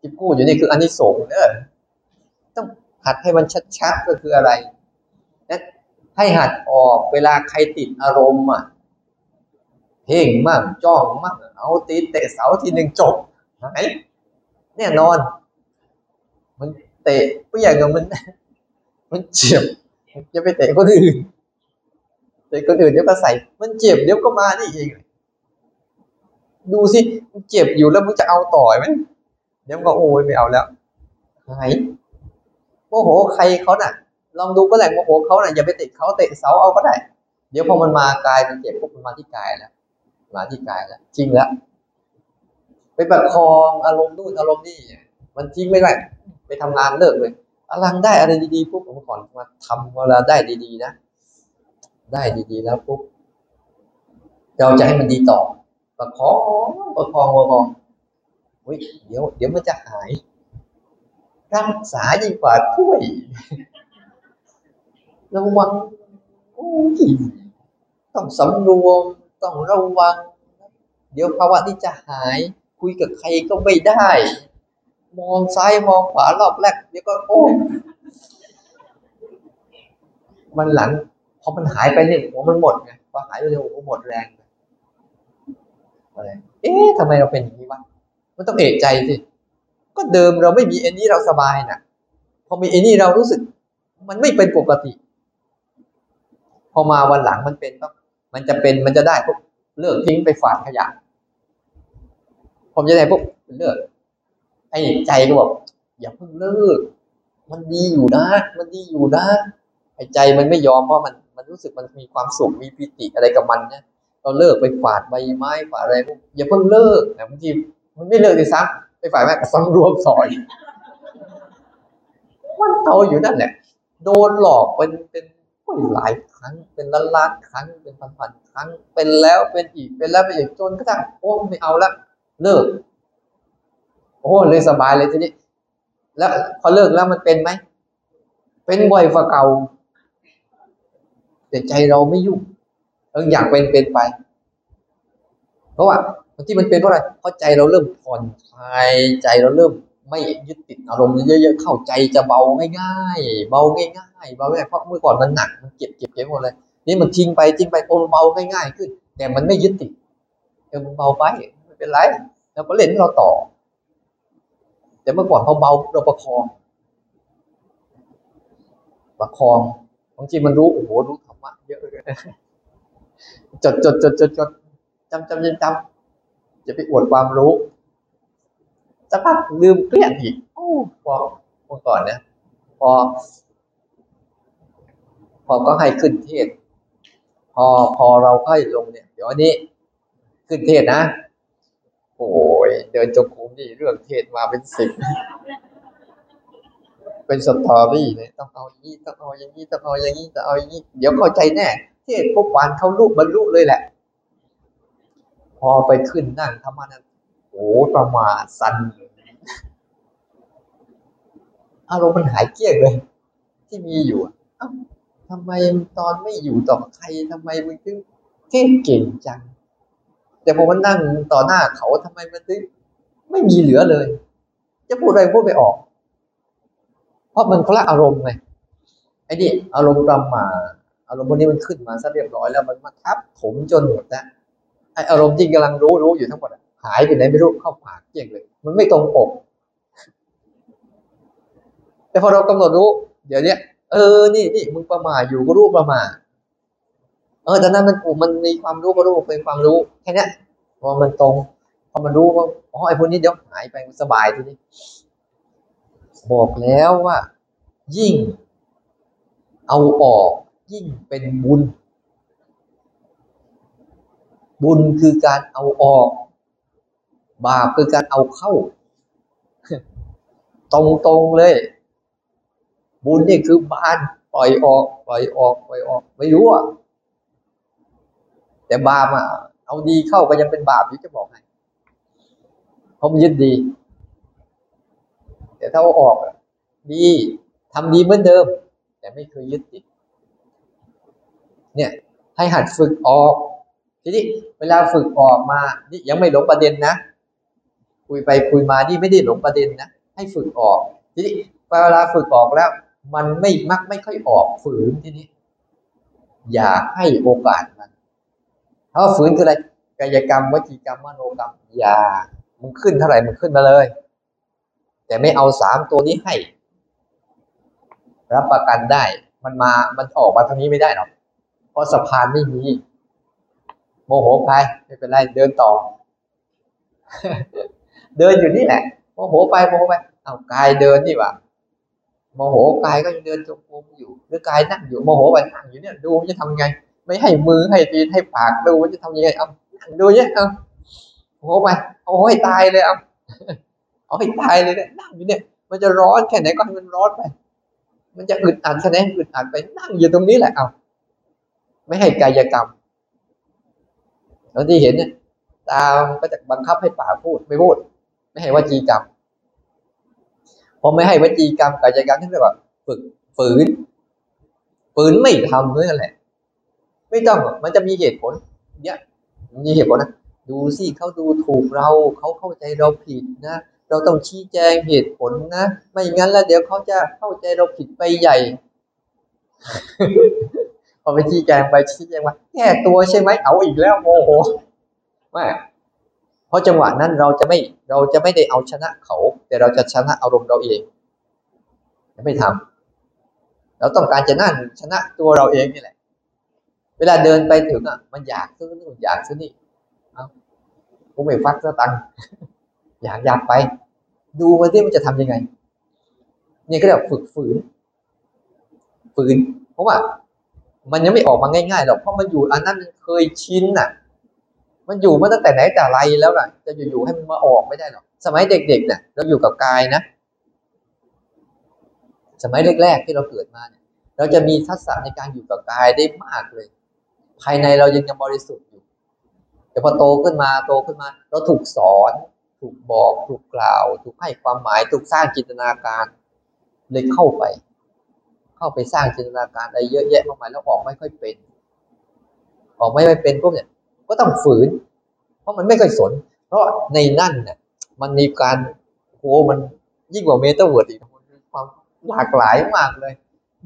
ที่พูดอยู่นี่คืออันนี้สงส์เออต้องหัดให้มันชัดๆก็คืออะไรนะ ให้หัดออกเวลาใครติดอารมณ์อะเพ่งมั่งจ้องมั่งเอาตีเตะเสาทีหนึ่งจบหายแน่นอน มันเตะผู้ใหญ่กับมัน มันเจ็บจะไปเตะคนอื่นเตะคนอื่นเดี๋ยวก็ใส่ มันเจ็บเดี๋ยวก็มานี่เองดูสิมันเจ็บอยู่แล้วมึงจะเอาต่อยไหมเดี๋ยวก็โอ้ยไม่เอาแล้วหายโมโหใครเขาน่ะ ลองดูก็แหละโมโหเขาน่ะอย่าไปเตะเขาเตะเสาเอาก็ได้ เดี๋ยวพอมันมากายมันเจ็บปุ๊บมันมาที่กายแล้วมาที่กายแล้วจริงแล้วไปประคองอารมณ์นู่นอารมณ์นี่มันจริงไม่ได้ไปทำงานเลิกเลยอลังได้อะไรดีๆปุ๊บผมก่อนมาทำเวลาได้ดีๆนะ ได้ดีๆแล้วปุ๊บเราจะให้มันดีต่อประคองประคองประคองเฮ้ยเดี๋ยว เดี๋ยวมันจะหายรักษายิ่งกว่าถ้วย ระวังโอ้ยต้องสำรวมต้องระวัง เดี๋ยวภาวะที่จะหาย คุยกับใครก็ไม่ได้ มองซ้ายมองขวารอบแรกเดี๋ยวก็โอ้มันหลังพอมันหายไปเนี่ยหัวมันหมดไงพอหายไปเร็วหัวหมดแรงอะไรเอ๊ะทำไมเราเป็นอย่างนี้วะมันต้องเอกใจสิก็เดิมเราไม่มีเอ็นนี่เราสบายนะพอมีเอ็นนี่เรารู้สึก มันไม่เป็นปกติ พอมาวันหลังมันเป็นปั๊บมันจะเป็นมันจะได้ปุ๊บเลิกทิ้งไปฝาดขยะ ผมจะได้ปุ๊บเลิกไอ้ใจก็บอกอย่าเพิ่งเลิก มันดีอยู่นะ มันดีอยู่นะไอ้ใจมันไม่ยอมเพราะมันมันรู้สึกมันมีความสุขมีปิติอะไรกับมันเนี่ยเราเลิกไปฝาดใบไม้ฝาดอะไรปุ๊บอย่าเพิ่งเลิกนะบางทีมันไม่เลิกเลยซ้ำไปฝาดแม่ก็ซ้ำรวมสอยมันเอาอยู่นั่นแหละโดนหลอกเป็นเป็น หลายครั้ง เป็นล้านล้านครั้ง เป็นพันพันครั้ง เป็นแล้วเป็นอีก เป็นแล้วเป็นอีกจนกระทั่งโอ้ไม่เอาละเลิก โอ้เลยสบายเลยทีนี้ แล้วพอเลิกแล้วมันเป็นไหม เป็นบ่อยฝ่าเก่า แต่ใจเราไม่ยุ่งเอออยากเป็นเป็นไป เพราะว่าที่มันเป็นเพราะอะไร เพราะใจเราเริ่มผ่อนคลาย ใจเราเริ่ม ไม่ยึดติดอารมณ์เยอะๆเข้าใจจะเบาง่ายๆ เบาง่ายๆเบาง่ายเพราะเมื่อก่อนมันหนักมันเก็บเก็บเก็บหมดเลยนี่มันทิ้งไปทิ้งไปโอ้เบาง่ายๆขึ้น แต่มันไม่ยึดติดเออมันเบาไปไม่เป็นไรเราก็เล่นเราต่อ แต่เมื่อก่อนพอเบาเราประคองประคองบางทีมันรู้โอ้โหรู้ธรรมะเยอะเลยจดจดจดจดจดจำจำจำจำจะไปอวดความรู้ สักพักลืมเกลี้ยงอีกโอ้พอเมื่อก่อนเนี่ยพอ พอก็ให้ขึ้นเทศ พอพอเราค่อยลงเนี่ย เดี๋ยวนี้ ขึ้นเทศนะ โอ้ยเดินจงกรมนี่เรื่องเทศมาเป็นสิบเป็นสตอรี่เลยต้องเอาอย่างนี้ต้องเอาอย่างนี้ต้องเอาอย่างนี้ต้องเอาอย่างนี้เดี๋ยวเข้าใจแน่ เทศปุ๊บวานเขาลูกบรรลุเลยแหละ พอไปขึ้นนั่งธรรมะนั้นโอ้ประมาทสัน อารมณ์มันหายเกลี้ยงเลย ที่มีอยู่อ้าทำไมตอนไม่อยู่ต่อใครทำไมมึงถึงเทศเก่งจัง แต่พอมันนั่งต่อหน้าเขาทำไมมันถึงไม่มีเหลือเลย จะพูดอะไรพูดไปออก เพราะมันคนละอารมณ์ไงไอ้นี่อารมณ์ประมาอารมณ์พวกนี้มันขึ้นมาซะเรียบร้อยแล้วมันมาทับถมจนหมดนะไออารมณ์ที่กำลังรู้รู้อยู่ทั้งหมดหายไปไหนไม่รู้เข้าปากเกลี้ยงเลย มันไม่ตรงปก แต่พอเรากำหนดรู้ เดี๋ยวนี้เออนี่นี่มึงประมาทอยู่ก็รู้ประมาทเออแต่นั้นมันมันมีความรู้ก็รู้เป็นความรู้แค่นี้พอมันตรงพอมันรู้ว่าอ๋อไอ้พวกนี้เดี๋ยวหายไปสบายทีนี้บอกแล้วว่า ยิ่ง เอาออก ยิ่งเป็นบุญ บุญคือการเอาออก บาปคือการเอาเข้า ตรงๆเลย บุญนี่คือบานปล่อยออกปล่อยออกปล่อยออก ไม่รู้อะแต่บาปอะเอาดีเข้าก็ยังเป็นบาปอยู่จะบอกให้เพราะมันยึดดี แต่ถ้าเอาออกดีทำดีเหมือนเดิม แต่ไม่เคยยึดติด เนี่ย ให้หัดฝึกออก ทีนี้เวลาฝึกออกมา นี่ยังไม่หลงประเด็นนะ คุยไปคุยมานี่ไม่ได้หลงประเด็นนะ ให้ฝึกออก ทีนี้เวลาฝึกออกแล้ว มันไม่มักไม่ค่อยออกฝืนทีนี้ อย่าให้โอกาสมันเพราะฝืนคืออะไรกายกรรมวจีกรรมมโนกรรมอย่ามันขึ้นเท่าไหร่มันขึ้นมาเลย แต่ไม่เอาสามตัวนี้ให้ รับประกันได้ มันมามันออกมาทางนี้ไม่ได้หรอกเพราะสะพานไม่มีโมโหไปไม่เป็นไรเดินต่อ เดินอยู่นี่แหละโมโหไปโมโหไปเอากายเดินนี่วะ โมโหกายก็ยังเดินจงกรมอยู่หรือกายนั่งอยู่โมโหไปนั่งอยู่เนี่ยดูจะทำไง ไม่ให้มือให้ตีนให้ปากดูว่าจะทำยังไงเอาดูเนี่ยเอาโอ้โหไปเอาให้ตายเลยเอาเอาให้ตายเลยเนี่ยนั่งอยู่เนี่ย มันจะร้อนแค่ไหนก็ให้มันร้อนไป มันจะอึดอัดแค่ไหนอึดอัดไปนั่งอยู่ตรงนี้แหละเอาไม่ให้กายกรรมแล้วที่เห็นเนี่ยตามก็จะบังคับให้ปากพูดไม่พูด ไม่ให้ว่าจีกรรม พอไม่ให้วจีกรรมกายกรรมที่เรียกว่าฝึกฝืนฝืนไม่ทำนั่นแหละ ไม่ต้องมันจะมีเหตุผลเนี่ยมีเหตุผลนะดูสิเขาดูถูกเราเขาเข้าใจเราผิดนะ เราต้องชี้แจงเหตุผลนะไม่งั้นแล้วเดี๋ยวเขาจะเข้าใจเราผิดไปใหญ่พอไปชี้แจงไปชี้แจงว่าแก้ตัวใช่ไหมเอาอีกแล้วโมโหไม่เพราะจังหวะนั้นเราจะไม่เราจะไม่ได้เอาชนะเขา แต่เราจะชนะอารมณ์เราเองไม่ทำเราต้องการจะนั่นชนะตัวเราเองนี่แหละ เวลาเดินไปถึงอะ มันอยากซื้อนู่นอยากซื้อนี่เอากูไม่ฟักสตังค์อยากอยากไป ดูมาที่มันจะทำยังไง นี่ก็เรียกฝึกฝืน ฝืน เพราะว่า มันยังไม่ออกมาง่ายๆหรอกเพราะมันอยู่อันนั้นเคยชินน่ะ มันอยู่มาตั้งแต่ไหนแต่ไรแล้วล่ะ จะอยู่ๆให้มันมาออกไม่ได้หรอกสมัยเด็กๆเนี่ยเราอยู่กับกายนะ สมัยแรกๆที่เราเกิดมาเนี่ย เราจะมีทักษะในการอยู่กับกายได้มากเลย ภายในเรายังยังบริสุทธิ์อยู่แต่พอโตขึ้นมาโตขึ้นมา เราถูกสอน ถูกบอก ถูกกล่าว ถูกให้ความหมาย ถูกสร้างจินตนาการ เลยเข้าไป เข้าไปสร้างจินตนาการอะไรเยอะแยะมากมายแล้วออกไม่ค่อยเป็น ออกไม่ค่อยเป็นพวกเนี่ย ก็ต้องฝืน เพราะมันไม่ค่อยสน เพราะในนั่นเนี่ยมันมีการโหมันยิ่งกว่าเมตาเวิร์ดอีกมันมีความหลากหลายมากเลย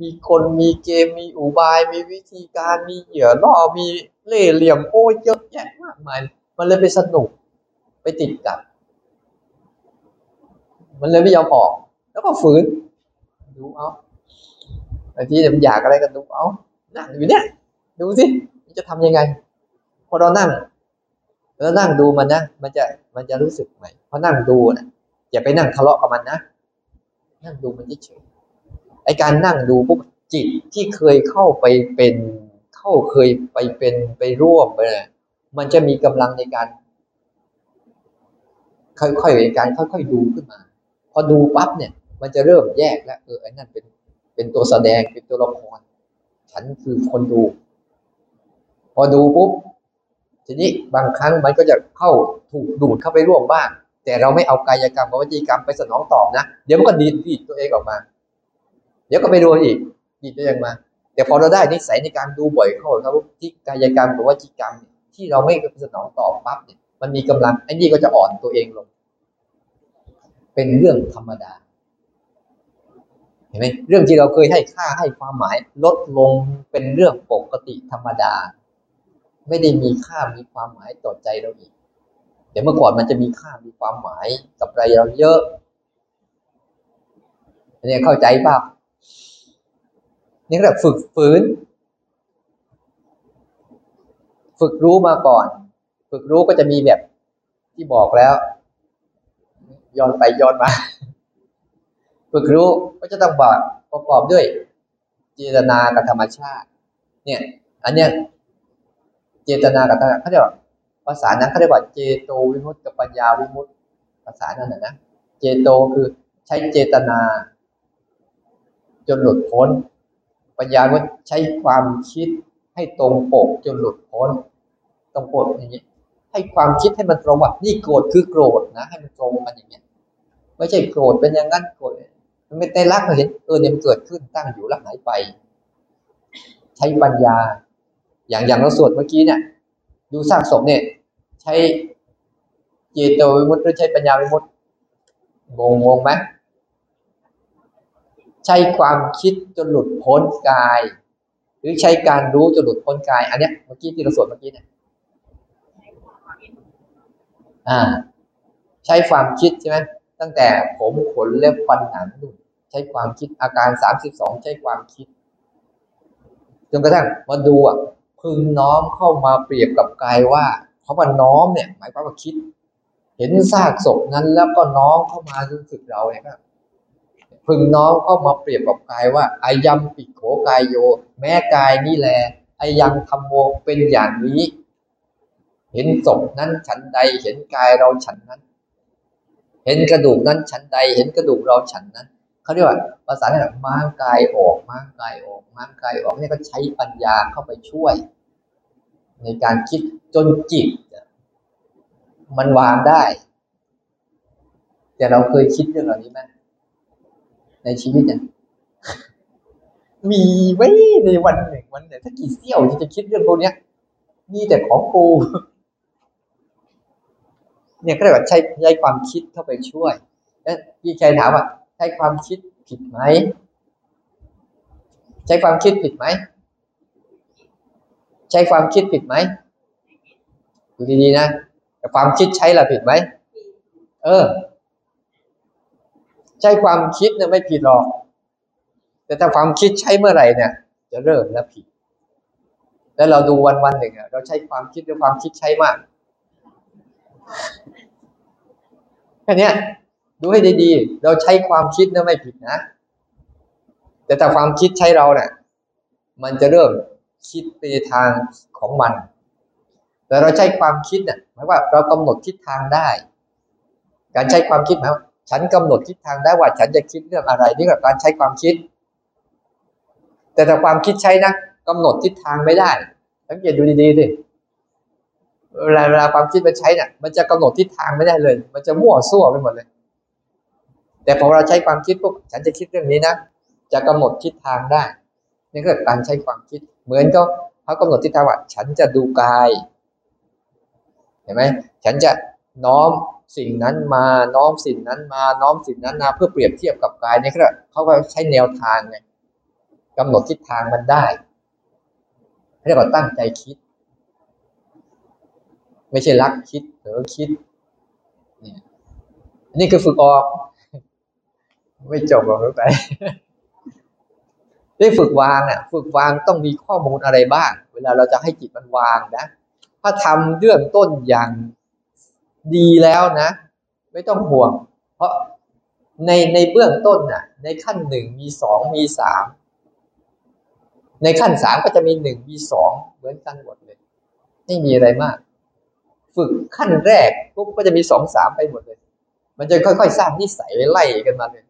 มีคนมีเกมมีอุบาย มีวิธีการมีเหยื่อล่อมีเล่เหลี่ยมโอ้ยเยอะแยะมากมาย มันเลยไปสนุกไปติดกับ มันเลยไม่ยอมออก แล้วก็ฝืน ดูเอาบางทีเดี๋ยวมันอยากอะไรกันดูเอานั่งอยู่เนี่ยดูสิจะทำยังไง พอเรานั่งแล้วนั่งดูมันนะมันจะมันจะรู้สึกใหม่พอนั่งดูนะอย่าไปนั่งทะเลาะกับมันนะนั่งดูมันเฉยไอการนั่งดูปุ๊บจิตที่เคยเข้าไปเป็นเข้าเคยไปเป็นไปร่วมไปนะมันจะมีกำลังในการ ค่อยๆในการค่อยๆดูขึ้นมา พอดูปั๊บเนี่ย มันจะเริ่มแยกแล้วเออไอ้นั่นเป็นเป็นตัวแสดงเป็นตัวละครฉันคือคนดู พอดูปุ๊บ ทีนี้บางครั้งมันก็จะเข้าถูกดูดเข้าไปร่วมบ้าง แต่เราไม่เอากายกรรมกับวจีกรรมไปสนองตอบนะ เดี๋ยวมันก็ดีดดีดตัวเองออกมา เดี๋ยวก็ไปโดนอีกดีดตัวเองมา แต่พอเราได้นิสัยในการดูบ่อยเข้าครับที่กายกรรมกับวิจีกรรม ที่เราไม่สนองตอบปั๊บเนี่ยมันมีกำลังไอ้นี่ก็จะอ่อนตัวเองลง เป็นเรื่องธรรมดาเห็นไหมเรื่องที่เราเคยให้ค่าให้ความหมายลดลงเป็นเรื่องปกติธรรมดา ไม่ได้มีค่ามีความหมายต่อใจเราอีกเดี๋ยวเมื่อก่อนมันจะมีค่ามีความหมายกับใจเราเยอะอันนี้เข้าใจป่ะนี่แบบฝึกฝืน ฝึกรู้มาก่อน ฝึกรู้ก็จะมีแบบที่บอกแล้ว ย้อนไปย้อนมา ฝึกรู้ก็จะต้องบอกประกอบด้วยเจตนากับธรรมชาติ เนี่ย อันเนี้ย เจตนากับธรรมชาเขาเรียกว่าภาษานั้นเขาเรียกว่าเจโตวิมุตติกับปัญญาวิมุตติภาษานั้นนะนะเจโตคือใช้เจตนา จนหลุดพ้น ปัญญาวิมุตติใช้ความคิดให้ตรงปกจนหลุดพ้น ตรงปกอย่างนี้ให้ความคิดให้มันตรงว่านี่โกรธคือโกรธนะ ให้มันตรงกันอย่างเงี้ยไม่ใช่โกรธเป็นอย่างนั้นโกรธมันไม่ได้รักเราเห็นเออเนี่ยมันเกิดขึ้นตั้งอยู่แล้วหายไป ใช้ปัญญา อย่างอย่างเราสวดเมื่อกี้เนี่ย ดูซากศพเนี่ย ใช้เจโตวิมุตติหรือใช้ปัญญาวิมุตติงงงงไหมใช้ความคิดจนหลุดพ้นกาย หรือใช้การรู้จนหลุดพ้นกาย อันเนี้ยเมื่อกี้ที่เราสวดเมื่อกี้เนี่ยอ่า ใช้ความคิดใช่ไหมตั้งแต่ผมขนเล็บฟันหนังดูใช้ความคิดอาการสามสิบสองใช้ความคิดจนกระทั่งมาดูอะ พึงน้อมเข้ามาเปรียบกับกายว่าเพราะว่าน้อมเนี่ย หมายความว่าคิด เห็นซากศพนั้นแล้วก็น้อมเข้ามารู้สึกเราเนี่ยก็พึงน้อมเข้ามาเปรียบกับกายว่าอายัมปิโขกายโย แม้กายนี่แหละไอยังธรรมโมเป็นอย่างนี้ เห็นศพนั้นฉันใดเห็นกายเราฉันนั้น เห็นกระดูกนั้นฉันใด เห็นกระดูกเราฉันนั้น เขาเรียกว่าภาษาเนี่ยม้างกายออกม้างกายออกม้างกายออกนี่ก็ใช้ปัญญาเข้าไปช่วย ในการคิดจนจิต มันวางได้ แต่เราเคยคิดเรื่องเหล่านี้ไหมในชีวิตเนี่ยมีไว้ในวันหนึ่งวันเนี่ยถ้ากี่เสี้ยวที่จะคิดเรื่องพวกนี้ยมีแต่ของกูเนี่ยก็เลยว่าใช้ใช้ความคิดเข้าไปช่วย แล้วพี่ชายถามว่า ใช้ความคิดผิดไหม ใช้ความคิดผิดไหม ใช้ความคิดผิดไหมดูดีๆนะแต่ความคิดใช้ละผิดไหม เออ ใช้ความคิดเนี่ยไม่ผิดหรอก แต่ถ้าความคิดใช้เมื่อไหร่เนี่ย จะเริ่มแล้วผิด แล้วเราดูวันวันหนึ่งอะเราใช้ความคิดหรือความคิดใช้มากแค่นี้ ดูให้ดีๆ เราใช้ความคิดนะไม่ผิดนะ แต่ถ้าความคิดใช้เราเนี่ยมันจะเริ่มคิดไปทางของมัน แต่เราใช้ความคิดเนี่ยหมายว่าเรากำหนดทิศทางได้ การใช้ความคิดหมายว่าฉันกำหนดทิศทางได้ว่า ฉันจะคิดเรื่องอะไรนี่คือการใช้ความคิด แต่ถ้าความคิดใช้นะกำหนดทิศทางไม่ได้ สังเกตดูดีๆดิเวลาเวลาความคิดมันใช้เนี่ยมันจะกำหนดทิศทางไม่ได้เลย มันจะมั่วซั่วไปหมดเลย แต่พอเราใช้ความคิดปุ๊บฉันจะคิดเรื่องนี้นะ จะกำหนดทิศทางได้นี่ก็การใช้ความคิด เหมือนก็เขากำหนดทิศทางว่าฉันจะดูกายเห็นไหมฉันจะน้อมสิ่งนั้นมาน้อมสิ่งนั้นมาน้อมสิ่งนั้นมาเพื่อเปรียบเทียบกับกายนี่ก็เขาก็ใช้แนวทางไงกำหนดทิศทางมันได้เรียกว่าตั้งใจคิด ไม่ใช่รักคิดเผลอคิดนี่นี่คือฝึกออก ไม่จบหรอกไปได้ฝึกวางเนี่ยฝึกวางต้องมีข้อมูลอะไรบ้าง เวลาเราจะให้จิตมันวางนะ ถ้าทำเรื่องต้นอย่างดีแล้วนะ ไม่ต้องห่วง เพราะในในเบื้องต้นน่ะ ในขั้นหนึ่งมีสองมีสามในขั้นสามก็จะมีหนึ่งมีสองเหมือนกันหมดเลย ไม่มีอะไรมาก ฝึกขั้นแรกปุ๊บก็จะมีสองสามไปหมดเลย มันจะค่อยๆ สร้างนิสัยไล่กันมาเลย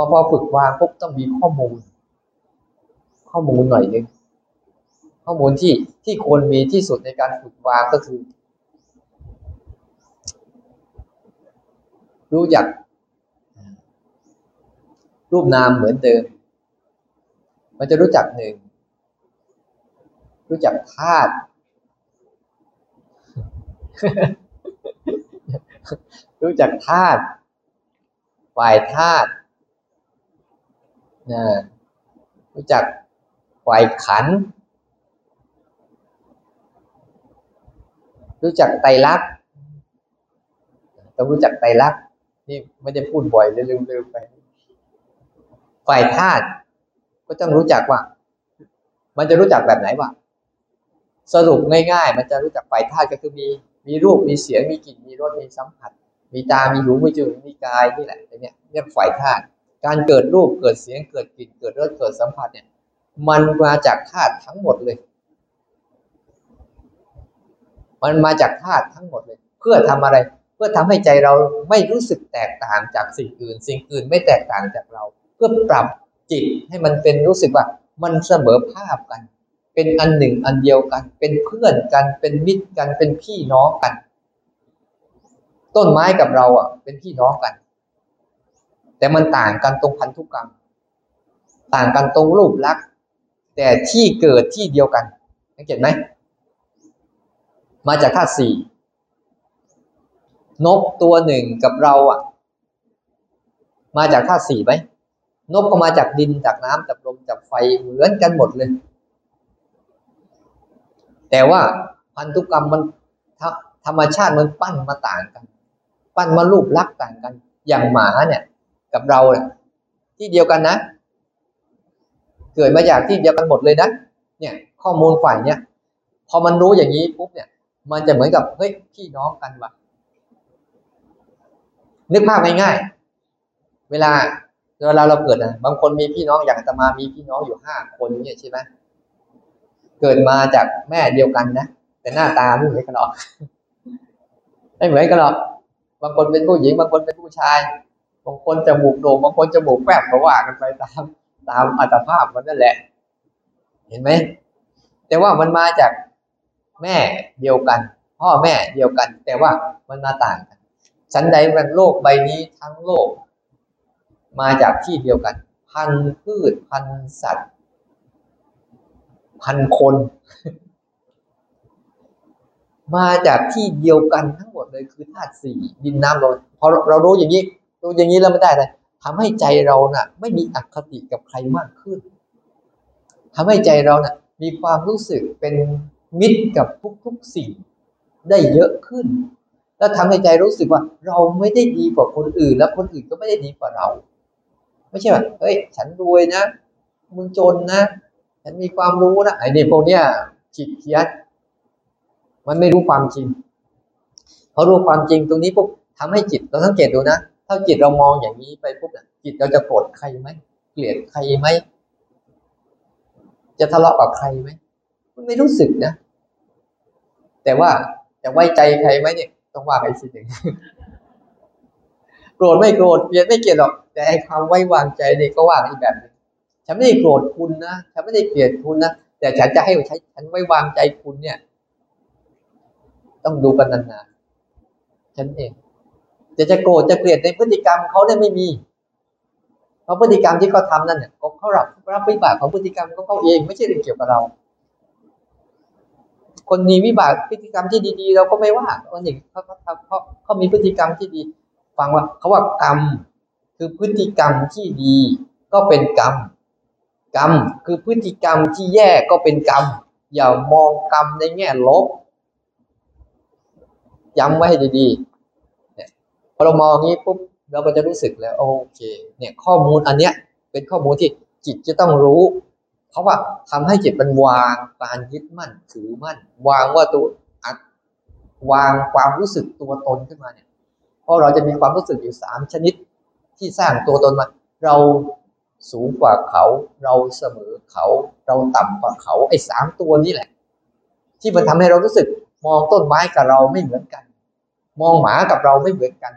อพอฝึกวางปุ๊บต้องมีข้อมูล ข้อมูลหน่อยนึงข้อมูลที่ที่ควรมีที่สุดในการฝึกวางก็คือ รู้จัก รูปนามเหมือนเดิม มันจะรู้จักหนึ่งรู้จักธาตุรู้จักธาตุฝ่ายธาตุ นะรู้จักฝ่ายขัน รู้จักไตรลักษณ์ต้องรู้จักไตรลักษณ์นี่ไม่ได้พูดบ่อยเลยลืมๆไป ฝ่ายธาตุก็ต้องรู้จักว่า มันจะรู้จักแบบไหนวะสรุปง่ายๆ มันจะรู้จักไฟธาตุก็คือมีมีรูปมีเสียงมีกลิ่นมีรสมีสัมผัส มีตา มีหูมีจมูกมีกายนี่แหละเนี่ยเรียกไฟธาตุ การเกิดรูปเกิดเสียงเกิดกลิ่นเกิดรสเกิดสัมผัสเนี่ย มันมาจากธาตุทั้งหมดเลย มันมาจากธาตุทั้งหมดเลย เพื่อทำอะไร เพื่อทำให้ใจเราไม่รู้สึกแตกต่างจากสิ่งอื่น สิ่งอื่นไม่แตกต่างจากเรา เพื่อปรับจิตให้มันเป็นรู้สึกว่ามันเสมอภาพกัน เป็นอันหนึ่งอันเดียวกัน เป็นเพื่อนกัน เป็นมิตรกัน เป็นพี่น้องกัน ต้นไม้กับเราอะ เป็นพี่น้องกัน แต่มันต่างกันตรงพันธุกรรม ต่างกันตรงรูปลักษณ์แต่ที่เกิดที่เดียวกันสังเกตไหมมาจากธาตุสี่นกตัวหนึ่งกับเราอะ มาจากธาตุสี่ไหมนกก็มาจากดินจากน้ำจากลมจากไฟเหมือนกันหมดเลย แต่ว่าพันธุกรรมมันธรรมชาติมันปั้นมาต่างกัน ปั้นมารูปลักษณ์ต่างกัน อย่างหมาเนี่ย กับเราเนี่ยที่เดียวกันนะ เกิดมาจากที่เดียวกันหมดเลยนะเนี่ย ข้อมูลฝ่ายเนี่ยพอมันรู้อย่างนี้ปุ๊บเนี่ย มันจะเหมือนกับเฮ้ยพี่น้องกันวะนึกภาพง่ายๆเวลาเวลาเราเกิดนะบางคนมีพี่น้องอย่างตมามีพี่น้องอยู่ห้าคนเนี่ยใช่ไหมเกิดมาจากแม่เดียวกันนะแต่หน้าตาไม่เหมือนกันหรอกไม่เหมือนกันหรอกบางคนเป็นผู้หญิงบางคนเป็นผู้ชาย บางคนจมูกโด่งบางคนจมูกแฝบก็ว่ากันไปตามตามอัตภาพมันนั่นแหละ เห็นไหมแต่ว่ามันมาจากแม่เดียวกัน พ่อแม่เดียวกัน แต่ว่ามันมาต่างกันชั้นใดมันโลกใบนี้ทั้งโลก มาจากที่เดียวกัน พันพืชพันสัตว์ พันคน มาจากที่เดียวกันทั้งหมดเลยคือธาตุสี่ดินน้ำลมพอเรารู้อย่างนี้ รู้อย่างนี้แล้วไม่ได้เลยทำให้ใจเราน่ะ ไม่มีอคติกับใครมากขึ้นทำให้ใจเราน่ะ มีความรู้สึกเป็นมิตรกับทุกๆสิ่งได้เยอะขึ้น แล้วทำให้ใจรู้สึกว่า เราไม่ได้ดีกว่าคนอื่น แล้วคนอื่นก็ไม่ได้ดีกว่าเรา ไม่ใช่แบบเฮ้ย ฉันรวยนะมึงจนนะ ฉันมีความรู้นะไอ้นี่พวกเนี้ยขีดเขียมันไม่รู้ความจริงพอรู้ความจริงตรงนี้ปุ๊บทำให้จิตเราสังเกตดูนะ ถ้าจิตเรามองอย่างนี้ไปปุ๊บเนี่ยจิตเราจะโกรธใครไหมเกลียดใครไหมจะทะเลาะกับใครไหมมันไม่รู้สึกนะแต่ว่าจะไว้ใจใครไหมเนี่ยต้องว่าไปสิหนึ่งโกรธไม่โกรธเกลียดไม่เกลียดหรอก แต่ไอ้ความไว้วางใจเนี่ยก็ว่าอีกแบบนึงฉันไม่ได้โกรธคุณนะฉันไม่ได้เกลียดคุณนะแต่ฉันจะให้ใช้ฉันไว้วางใจคุณเนี่ย ต้องดูกันนานๆฉันเอง จะจะโกรธจะเกลียดในพฤติกรรมเขาเนี่ยไม่มี เพราะพฤติกรรมที่เขาทานั่นเนี่ยเขารับรับวิบากของพฤติกรรมของเขาเองไม่ใช่เรื่องเกี่ยวกับเรา คนมีวิบากพฤติกรรมที่ดี ๆ เราก็ไม่ว่าคนหนึ่งเขาเขาเขาเขามีพฤติกรรมที่ดีฟังว่าเขาว่ากรรมคือพฤติกรรมที่ดีก็เป็นกรรม กรรมคือพฤติกรรมที่แย่ก็เป็นกรรม อย่ามองกรรมในแง่ลบย้ำไว้ให้ดีๆ พอเรามองงี้ปุ๊บเราก็จะรู้สึกแล้วโอเค เนี่ยข้อมูลอันเนี้ยเป็นข้อมูลที่จิตจะต้องรู้ เพราะว่าทำให้จิตมันวางการยึดมั่นถือมั่น วางว่าตัวอัดวางความรู้สึกตัวตนขึ้นมาเนี่ย เพราะเราจะมีความรู้สึกอยู่สามชนิดที่สร้างตัวตนมา เราสูงกว่าเขา เราเสมอเขา เราต่ำกว่าเขาไอ้สามตัวนี้แหละ ที่มันทำให้เรารู้สึกมองต้นไม้กับเราไม่เหมือนกัน มองหมากับเราไม่เหมือนกัน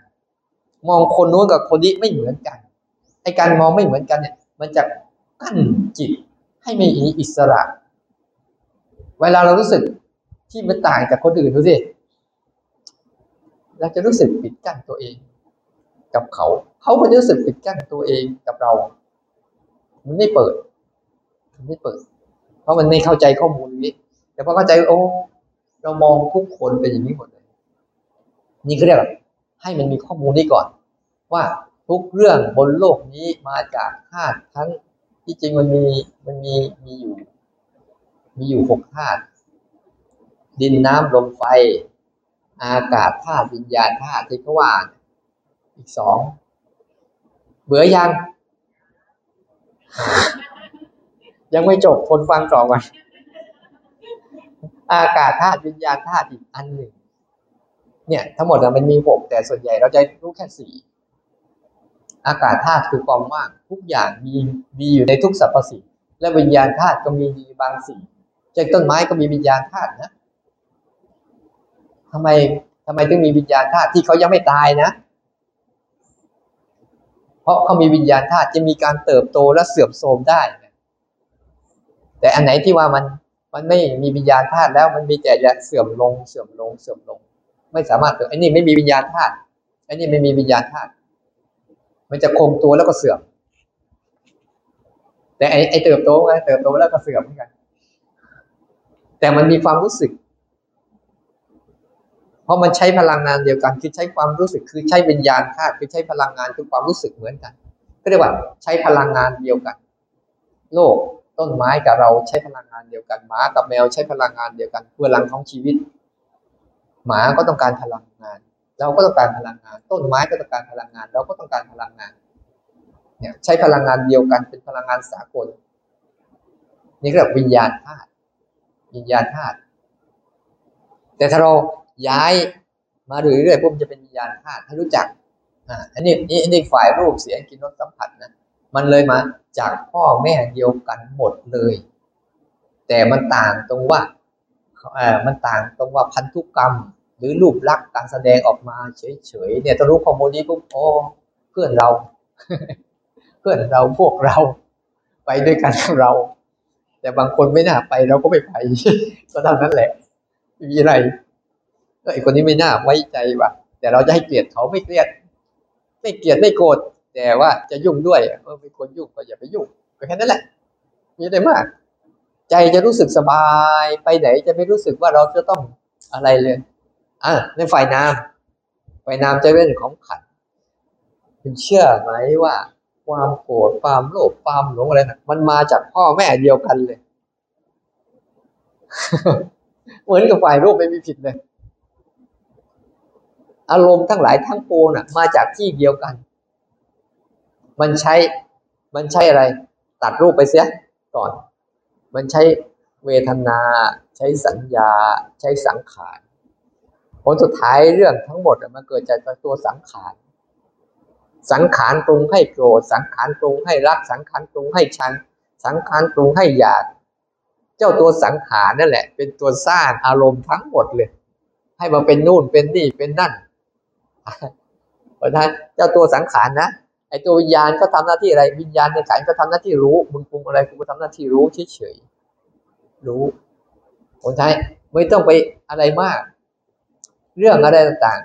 มองคนนู้นกับคนนี้ไม่เหมือนกันไอการมองไม่เหมือนกันเนี่ย มันจะกั้นจิตให้ไม่มีอิสระ เวลาเรารู้สึกที่มันต่างจากคนอื่นดูสิเราจะรู้สึกปิดกั้นตัวเอง กับเขา เขาก็จะรู้สึกปิดกั้นตัวเองกับเรา มันไม่เปิด มันไม่เปิด เพราะมันไม่เข้าใจข้อมูลนี้แต่พอเข้าใจโอ้เรามองทุกคนเป็นอย่างนี้หมดเลย นี่เขาเรียก ให้มันมีข้อมูลนี้ก่อน ว่าทุกเรื่องบนโลกนี้มาจากธาตุทั้งที่จริงมันมีมันมีมีอยู่ มีอยู่หกธาตุดินน้ำลมไฟ อากาศธาตุวิญญาณธาตุที่เขาว่าอีกสองเบื่อยัง ยังไม่จบคนฟังต่อไปอากาศธาตุวิญญาณธาตุอีกอันหนึ่ง เนี่ยทั้งหมดมันมีหกแต่ส่วนใหญ่เราจะรู้แค่สี่อากาศธาตุคือความว่างทุกอย่างมีมีอยู่ในทุกสรรพสิ่งและวิญญาณธาตุก็มีบางสิ่งจากต้นไม้ก็มีวิญญาณธาตุนะทำไมทำไมถึงมีวิญญาณธาตุที่เขายังไม่ตายนะ เพราะเขามีวิญญาณธาตุจะมีการเติบโตและเสื่อมโทรมได้ แต่อันไหนที่ว่ามันมันไม่มีวิญญาณธาตุแล้วมันมีแต่จะเสื่อมลงเสื่อมลงเสื่อมลง ไม่สามารถเติมไอ้นี่ไม่มีวิญญาณธาตุไอ้นี่ไม่มีวิญญาณธาตุมันจะคงตัวแล้วก็เสื่อม แต่ไอ้ไอ้เติบโตไงเติบโตแล้วก็เสื่อมเหมือนกัน แต่มันมีความรู้สึก เพราะมันใช้พลังงานเดียวกันคือใช้ความรู้สึกคือใช้วิญญาณธาตุคือใช้พลังงานคือความรู้สึกเหมือนกันก็เรียกว่าใช้พลังงานเดียวกัน โลกต้นไม้กับเราใช้พลังงานเดียวกันหมากับแมวใช้พลังงานเดียวกันพลังของชีวิต หมาก็ต้องการพลังงาน เราก็ต้องการพลังงาน ต้นไม้ก็ต้องการพลังงาน เราก็ต้องการพลังงานเนี่ยใช้พลังงานเดียวกันเป็นพลังงานสากล นี่เรียกวิญญาณธาตุวิญญาณธาตุแต่ถ้าเราย้ายมาเรื่อยๆปุ๊บจะเป็นวิญญาณธาตุถ้ารู้จักอ่าอันนี้อันนี้ฝ่ายรูปเสียงกินรสสัมผัสนะมันเลยมาจากพ่อแม่เดียวกันหมดเลย แต่มันต่างตรงว่า มันต่างตรงว่าพันธุกรรม หรือรูปลักษณ์การแสดงออกมาเฉยๆเนี่ยถ้ารู้ข้อมูลนี้ปุ๊บโอ้เพื่อนเรา เพื่อนเราพวกเรา ไปด้วยกันเรา แต่บางคนไม่น่าไปเราก็ไม่ไป ก็เท่านั้นแหละมีอะไรก็ไอคนนี้ไม่น่าไว้ใจว่ะ แต่เราจะให้เกลียดเขาไม่เกลียด ไม่เกลียดไม่โกรธแต่ว่าจะยุ่งด้วยเออไม่ควรยุ่งก็อย่าไปยุ่งแค่นั้นแหละมีอะไรมาก ใจจะรู้สึกสบายไปไหนจะไม่รู้สึกว่าเราจะต้องอะไรเลยอะในฝ่ายนามฝ่ายนามจะเป็นของขันคุณเชื่อไหมว่าความโกรธความโลภความหลงอะไรนะมันมาจากพ่อแม่เดียวกันเลย เหมือนกับฝ่ายรูปไม่มีผิดเลย อารมณ์ทั้งหลายทั้งปวงน่ะ มาจากที่เดียวกัน มันใช้มันใช้อะไร ตัดรูปไปเสียก่อน มันใช้เวทนา ใช้สัญญา ใช้สังขารผลสุดท้ายเรื่องทั้งหมดมันเกิดจากตัวสังขาร สังขารปรุงให้โกรธ สังขารปรุงให้รัก สังขารปรุงให้ชัง สังขารปรุงให้อยาก เจ้าตัวสังขารนั่นแหละ เป็นตัวสร้างอารมณ์ทั้งหมดเลย ให้มาเป็นนู่นเป็นนี่เป็นนั่นเพราะฉะนั้นเจ้าตัวสังขารนะ ไอตัววิญญาณก็ทำหน้าที่อะไร วิญญาณในขันก็ทำหน้าที่รู้ มึงปรุงอะไรกูก็ทำหน้าที่รู้เฉยๆรู้คนไทยไม่ต้องไปอะไรมาก เรื่องอะไรต่าง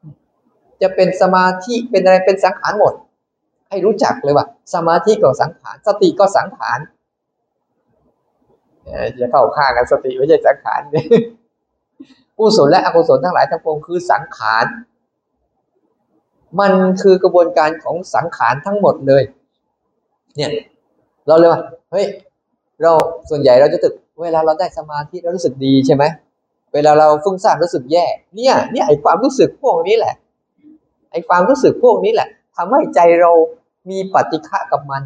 ๆ จะเป็นสมาธิเป็นอะไรเป็นสังขารหมด ให้รู้จักเลยว่า สมาธิก็สังขาร สติก็สังขารจะเข้าข้างกันสติไม่ใช่สังขารกุศลและอกุศลทั้งหลายทั้งปวงคือสังขาร มันคือกระบวนการของสังขารทั้งหมดเลย เนี่ยเราเลยว่าเฮ้ยเราส่วนใหญ่เราจะตึกเวลาเราได้สมาธิเรารู้สึกดีใช่ไหมเวลาเราฟุ้งซ่านรู้สึกแย่ เนี่ยเนี่ยไอความรู้สึกพวกนี้แหละ ไอความรู้สึกพวกนี้แหละทำให้ใจเรามีปฏิฆะกับมัน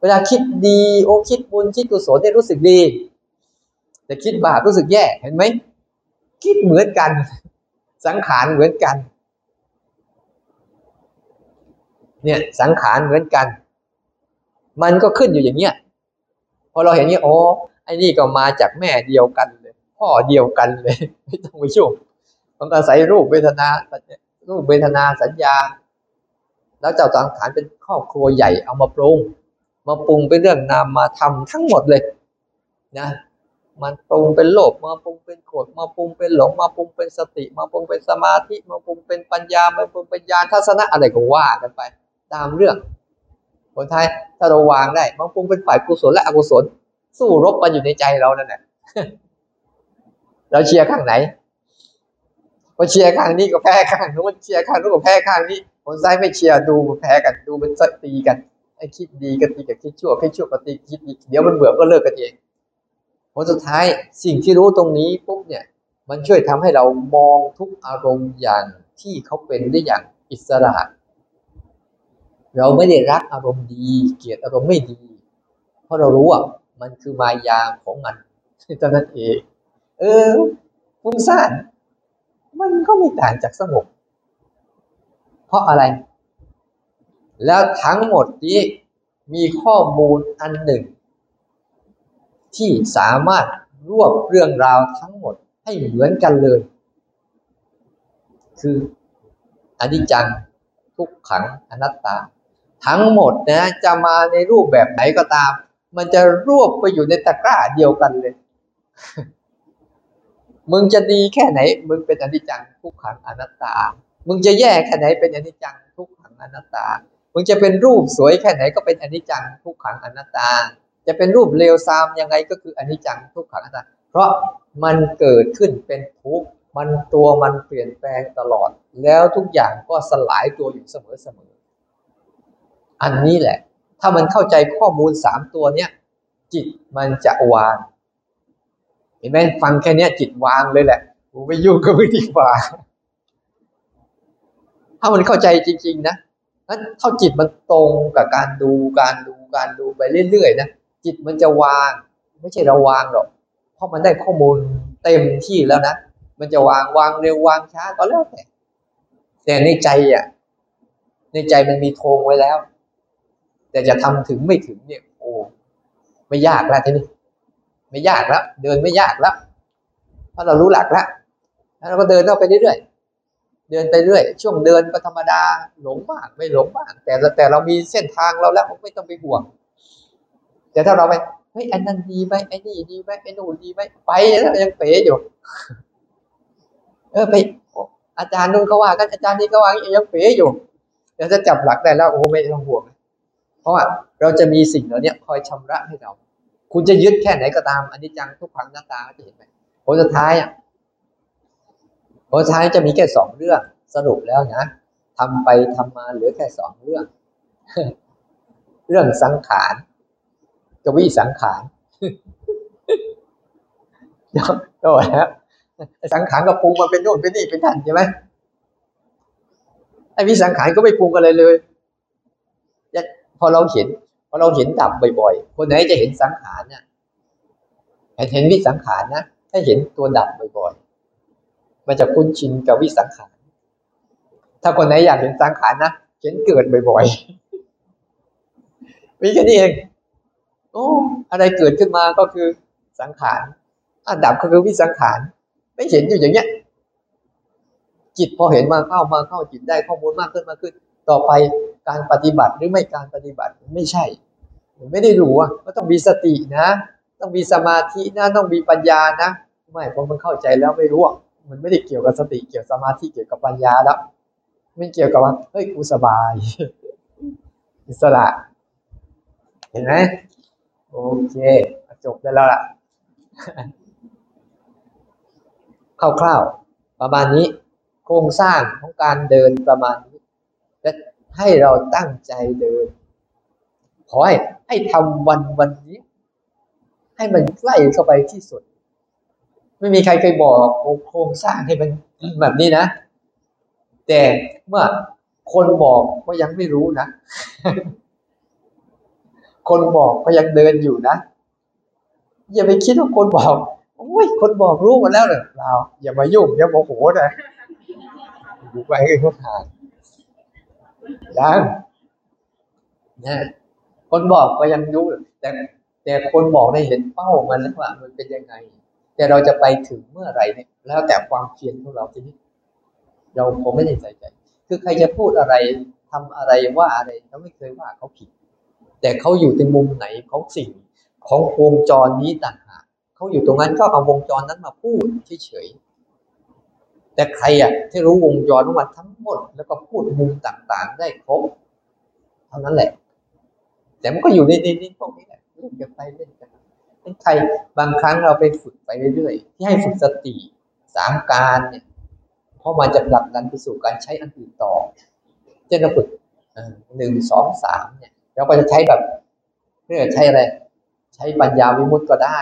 เวลาคิดดีโอ้คิดบุญคิดกุศลได้รู้สึกดี แต่คิดบาปรู้สึกแย่เห็นไหมคิดเหมือนกัน สังขารเหมือนกัน เนี่ยสังขารเหมือนกัน มันก็ขึ้นอยู่อย่างเนี้ยพอเราเห็นนี้โอ้ไอ้นี่ก็มาจากแม่เดียวกันเลย พ่อเดียวกันเลย ไม่ต้องไปยุ่งมันอาศัยรูปเวทนารูปเวทนาสัญญา แล้วเจ้าสังขารเป็นครอบครัวใหญ่เอามาปรุง มาปรุงเป็นเรื่องนามมาทำทั้งหมดเลยนะมันปรุงเป็นโลภมาปรุงเป็นโกรธมาปรุงเป็นหลงมาปรุงเป็นสติ มาปรุงเป็นสมาธิ มาปรุงเป็นปัญญามาปรุงเป็นญาณทัศนะอะไรก็ว่ากันไป ตามเรื่องผลท้ายถ้าเราวางได้มาปรุงเป็นฝ่ายกุศลและอกุศล สู้รบกันอยู่ในใจเรานั่นแหละเราเชียร์ข้างไหนพอเชียร์ข้างนี้ก็แพ้ข้างนู้นเชียร์ข้างนู้นก็แพ้ข้างนี้คนซ้ายไม่เชียร์ดูแพ้กันดูเป็นตีกันไอ้คิดดีกันตีกับคิดชั่วคิดชั่วกับตีคิดดีเดี๋ยวมันเบื่อก็เลิกกันเองผลสุดท้ายสิ่งที่รู้ตรงนี้ปุ๊บเนี่ย มันช่วยทำให้เรามองทุกอารมณ์อย่างที่เขาเป็นได้อย่างอิสระ เราไม่ได้รักอารมณ์ดี เกลียดอารมณ์ไม่ดี เพราะเรารู้ว่ามันคือมายาของมันเท่านั้นเองเออฟุ้งซ่านมันก็ไม่ต่างจากสงบเพราะอะไร แล้วทั้งหมดนี้มีข้อมูลอันหนึ่ง ที่สามารถรวบเรื่องราวทั้งหมดให้เหมือนกันเลย คืออนิจจังทุกขังอนัตตา ทั้งหมดนะจะมาในรูปแบบไหนก็ตาม มันจะรวบไปอยู่ในตะกร้าเดียวกันเลย มึงจะดีแค่ไหน มึงเป็นอนิจจังทุกขังอนัตตา มึงจะแย่แค่ไหนเป็นอนิจจังทุกขังอนัตตา มึงจะเป็นรูปสวยแค่ไหนก็เป็นอนิจจังทุกขังอนัตตา จะเป็นรูปเลวซามยังไงก็คืออนิจจังทุกขังอนัตตา เพราะมันเกิดขึ้นเป็นทุกข์มันตัวมันเปลี่ยนแปลงตลอด แล้วทุกอย่างก็สลายตัวอยู่เสมอเสม อันนี้แหละ ถ้ามันเข้าใจข้อมูลสามตัวเนี้ยจิตมันจะวางเห็นไหมฟังแค่นี้จิตวางเลยแหละกูไม่ยุ่งก็ไม่ดีกว่า ถ้ามันเข้าใจจริง ๆ นะนั้นเท่าจิตมันตรงกับการดูการดูการดูไปเรื่อยๆนะจิตมันจะวาง ไม่ใช่เราวางหรอก เพราะมันได้ข้อมูลเต็มที่แล้วนะมันจะวางวางเร็ววางช้าก็แล้วแต่แต่ในใจอะ ในใจมันมีโทงไว้แล้ว แต่จะทำถึงไม่ถึงเนี่ย โอ้ไม่ยากแล้วทีนี้ไม่ยากแล้ว เดินไม่ยากแล้วเพราะเรารู้หลักแล้วแล้วเราก็เดินเข้าไปเรื่อยๆเดินไปเรื่อยช่วงเดินก็ธรรมดาหลงบ้างไม่หลงบ้างแต่แต่เรามีเส้นทางเราแล้วไม่ต้องไปห่วง แต่ถ้าเราไปเฮ้ยอันนั้นดีไหมไอ้นี่ดีไหมไอ้นู่นดีไหมไปแล้วยังเป๋อยู่ เออไปอาจารย์นู่นเขาว่ากันอาจารย์นี่เขาว่ายังเป๋อยู่เดี๋ยวจะจับหลักได้แล้วโอ้ไม่ต้องห่วง เพราะว่าเราจะมีสิ่งเหล่านี้คอยชำระให้เรา คุณจะยึดแค่ไหนก็ตามอันนี้จังทุกครั้งหน้าตาจะเห็นไหมผลสุดท้ายอะผลสุดท้ายจะมีแค่สองเรื่องสรุปแล้วนะทำไปทำมาเหลือแค่สองเรื่อง เรื่องสังขารกวิสังขารเดี๋ยวโอ้แล้วสังขารก็ปรุงมาเป็นโน่นเป็นนี่เป็นท่นใช่ไหมไอ้วิสังขารก็ไม่ปรุงอะไรเลย พอเราเห็นพอเราเห็นดับบ่อยๆ คนไหนจะเห็นสังขารเนี่ยเห็นวิสังขารนะถ้าเห็นตัวดับบ่อยๆ มันจะคุ้นชินกับวิสังขาร ถ้าคนไหนอยากเห็นสังขารนะเห็นเกิดบ่อยๆมีแค่นี้เองโอ้อะไรเกิดขึ้นมาก็คือสังขารอันดับก็คือวิสังขาร ไม่เห็นอยู่อย่างเงี้ย จิตพอเห็นมาเข้ามาเข้าจิตได้ข้อมูลมากขึ้นมากขึ้น ต่อไป การปฏิบัติหรือไม่การปฏิบัติไม่ใช่ไม่ได้รู้ว่าต้องมีสตินะ ต้องมีสมาธินะต้องมีปัญญานะไม่เพราะมันเข้าใจแล้วไม่รู้มันไม่ได้เกี่ยวกับสติเกี่ยวสมาธิเกี่ยวกับปัญญาแล้วไม่เกี่ยวกับว่าเฮ้ยกูสบาย อิสระ เห็นไหมโอเคจบได้แล้วล่ะคร่าวๆประมาณนี้ โครงสร้างของการเดินประมาณ ให้เราตั้งใจเดิน ขอให้ให้ทำวันวันนี้ ให้มันใกล้เข้าไปที่สุด ไม่มีใครเคยบอกโครงสร้างให้มันแบบนี้นะ แต่เมื่อคนบอกก็ยังไม่รู้นะ คนบอกก็ยังเดินอยู่นะ อย่าไปคิดว่าคนบอกโอ้ย คนบอกรู้มาแล้วเนี่ยเราอย่ามายุ่งอย่าโมโหนะอยู่ไปให้เขาผ่าน ยังนะคนบอกก็ยังรู้แต่แต่คนบอกได้เห็นเป้ามันแล้วว่ามันเป็นยังไง แต่เราจะไปถึงเมื่อไหร่เนี่ย แล้วแต่ความเพียรของเราทีนี้ เราคงไม่ได้ใส่ใจ คือใครจะพูดอะไรทำอะไรว่าอะไรเราไม่เคยว่าเขาผิด แต่เขาอยู่ในมุมไหนของสิ่งของวงจรนี้ต่างหากเขาอยู่ตรงนั้นก็เอาวงจรนั้นมาพูดเฉย แต่ใครอะที่รู้วงจรของมันทั้งหมด แล้วก็พูดมุมต่างๆ ได้ครบเท่านั้นแหละ แต่มันก็อยู่ในนี้พวกนี้แหละเล่นกันไปเล่นกันเป็นใครบางครั้งเราไปฝึกไปเรื่อยๆที่ให้ฝึกสติสามการเนี่ยเพราะมันจะผลักดันไปสู่การใช้อันอื่นต่อเช่นเราฝึกหนึ่งสองสามเนี่ยเราก็จะใช้แบบเรื่อใช้อะไร ใช้ปัญญาวิมุตต์ก็ได้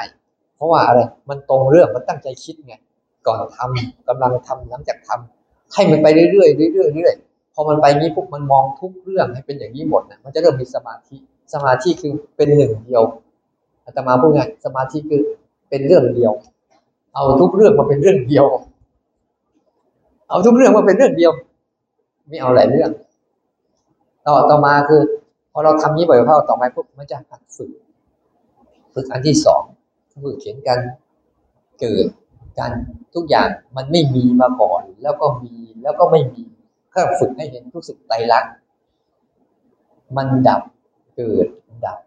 เพราะว่าอะไรมันตรงเรื่องมันตั้งใจคิดไง ก่อนทำกำลังทำหลังจากทำให้มันไปเรื่อยๆเรื่อยๆเรื่อยๆพอมันไปงี้ปุ๊บมันมองทุกเรื่องให้เป็นอย่างนี้หมดนะมันจะเริ่มมีสมาธิสมาธิคือเป็นหนึ่งเดียวอาตมาพูดไงสมาธิคือเป็นเรื่องเดียว เอาทุกเรื่องมาเป็นเรื่องเดียว เอาทุกเรื่องมาเป็นเรื่องเดียว ไม่เอาหลายเรื่อง ต่อต่อมาคือพอเราทำนี้บ่อยเข้าต่อไปปุ๊บมันจะฝึก ฝึกอันที่สองฝึกเขียนกันเกิด กันทุกอย่างมันไม่มีมาก่อน แล้วก็มีแล้วก็ไม่มีก็ฝึกให้เห็นรู้สึกไตรลักษณ์มันดับเกิดดับ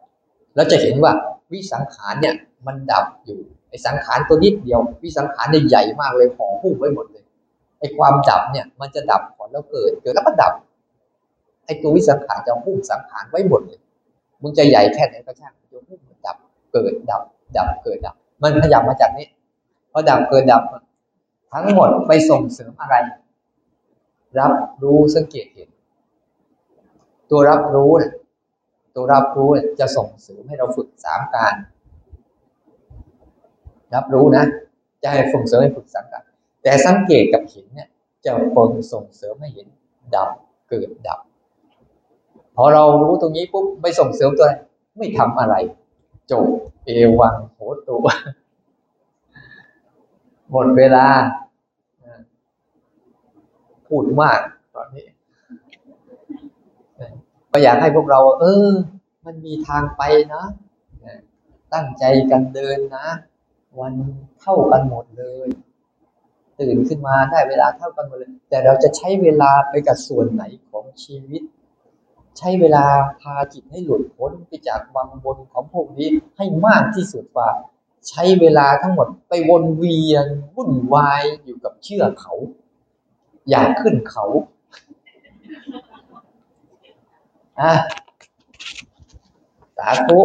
แล้วจะเห็นว่าวิสังขารเนี่ยมันดับอยู่ไอ้สังขารตัวนิดเดียว วิสังขารเนี่ยใหญ่มากเลยห่อหุ้มไว้หมดเลยไอ้ความดับเนี่ยมันจะดับก่อนแล้วเกิดเกิดแล้วก็ดับไอ้ตัววิสังขารจะหุ้มสังขารไว้หมดเลยมึงจะใหญ่แค่ไหนก็ช่างจะหุ้มดับเกิดดับ ดับเกิดดับ มันขยับมาจากนี้ พอดับเกิดดับ ทั้งหมดไปส่งเสริมอะไร รับรู้สังเกตเห็น ตัวรับรู้ตัวรับรู้จะส่งเสริมให้เราฝึกสามการ รับรู้นะ จะให้ส่งเสริมให้ฝึกสามการ แต่สังเกตกับเห็นเนี่ย จะคนส่งเสริมให้เห็นดับเกิดดับ พอเรารู้ตรงนี้ปุ๊บไม่ส่งเสริมตัวไม่ทำอะไรจบเอวังโหตัว หมดเวลา พูดมากตอนนี้ ก็อยากให้พวกเรา เออ มันมีทางไปนะ ตั้งใจกันเดินนะ วันเท่ากันหมดเลย ตื่นขึ้นมาได้เวลาเท่ากันหมดเลย แต่เราจะใช้เวลาไปกับส่วนไหนของชีวิต ใช้เวลาพาจิตให้หลุดพ้นไปจากวังวนของพวกนี้ให้มากที่สุดว่า ใช้เวลาทั้งหมดไปวนเวียนวุ่นวายอยู่กับเชื่อเขา อยากขึ้นเขาอะสาธุ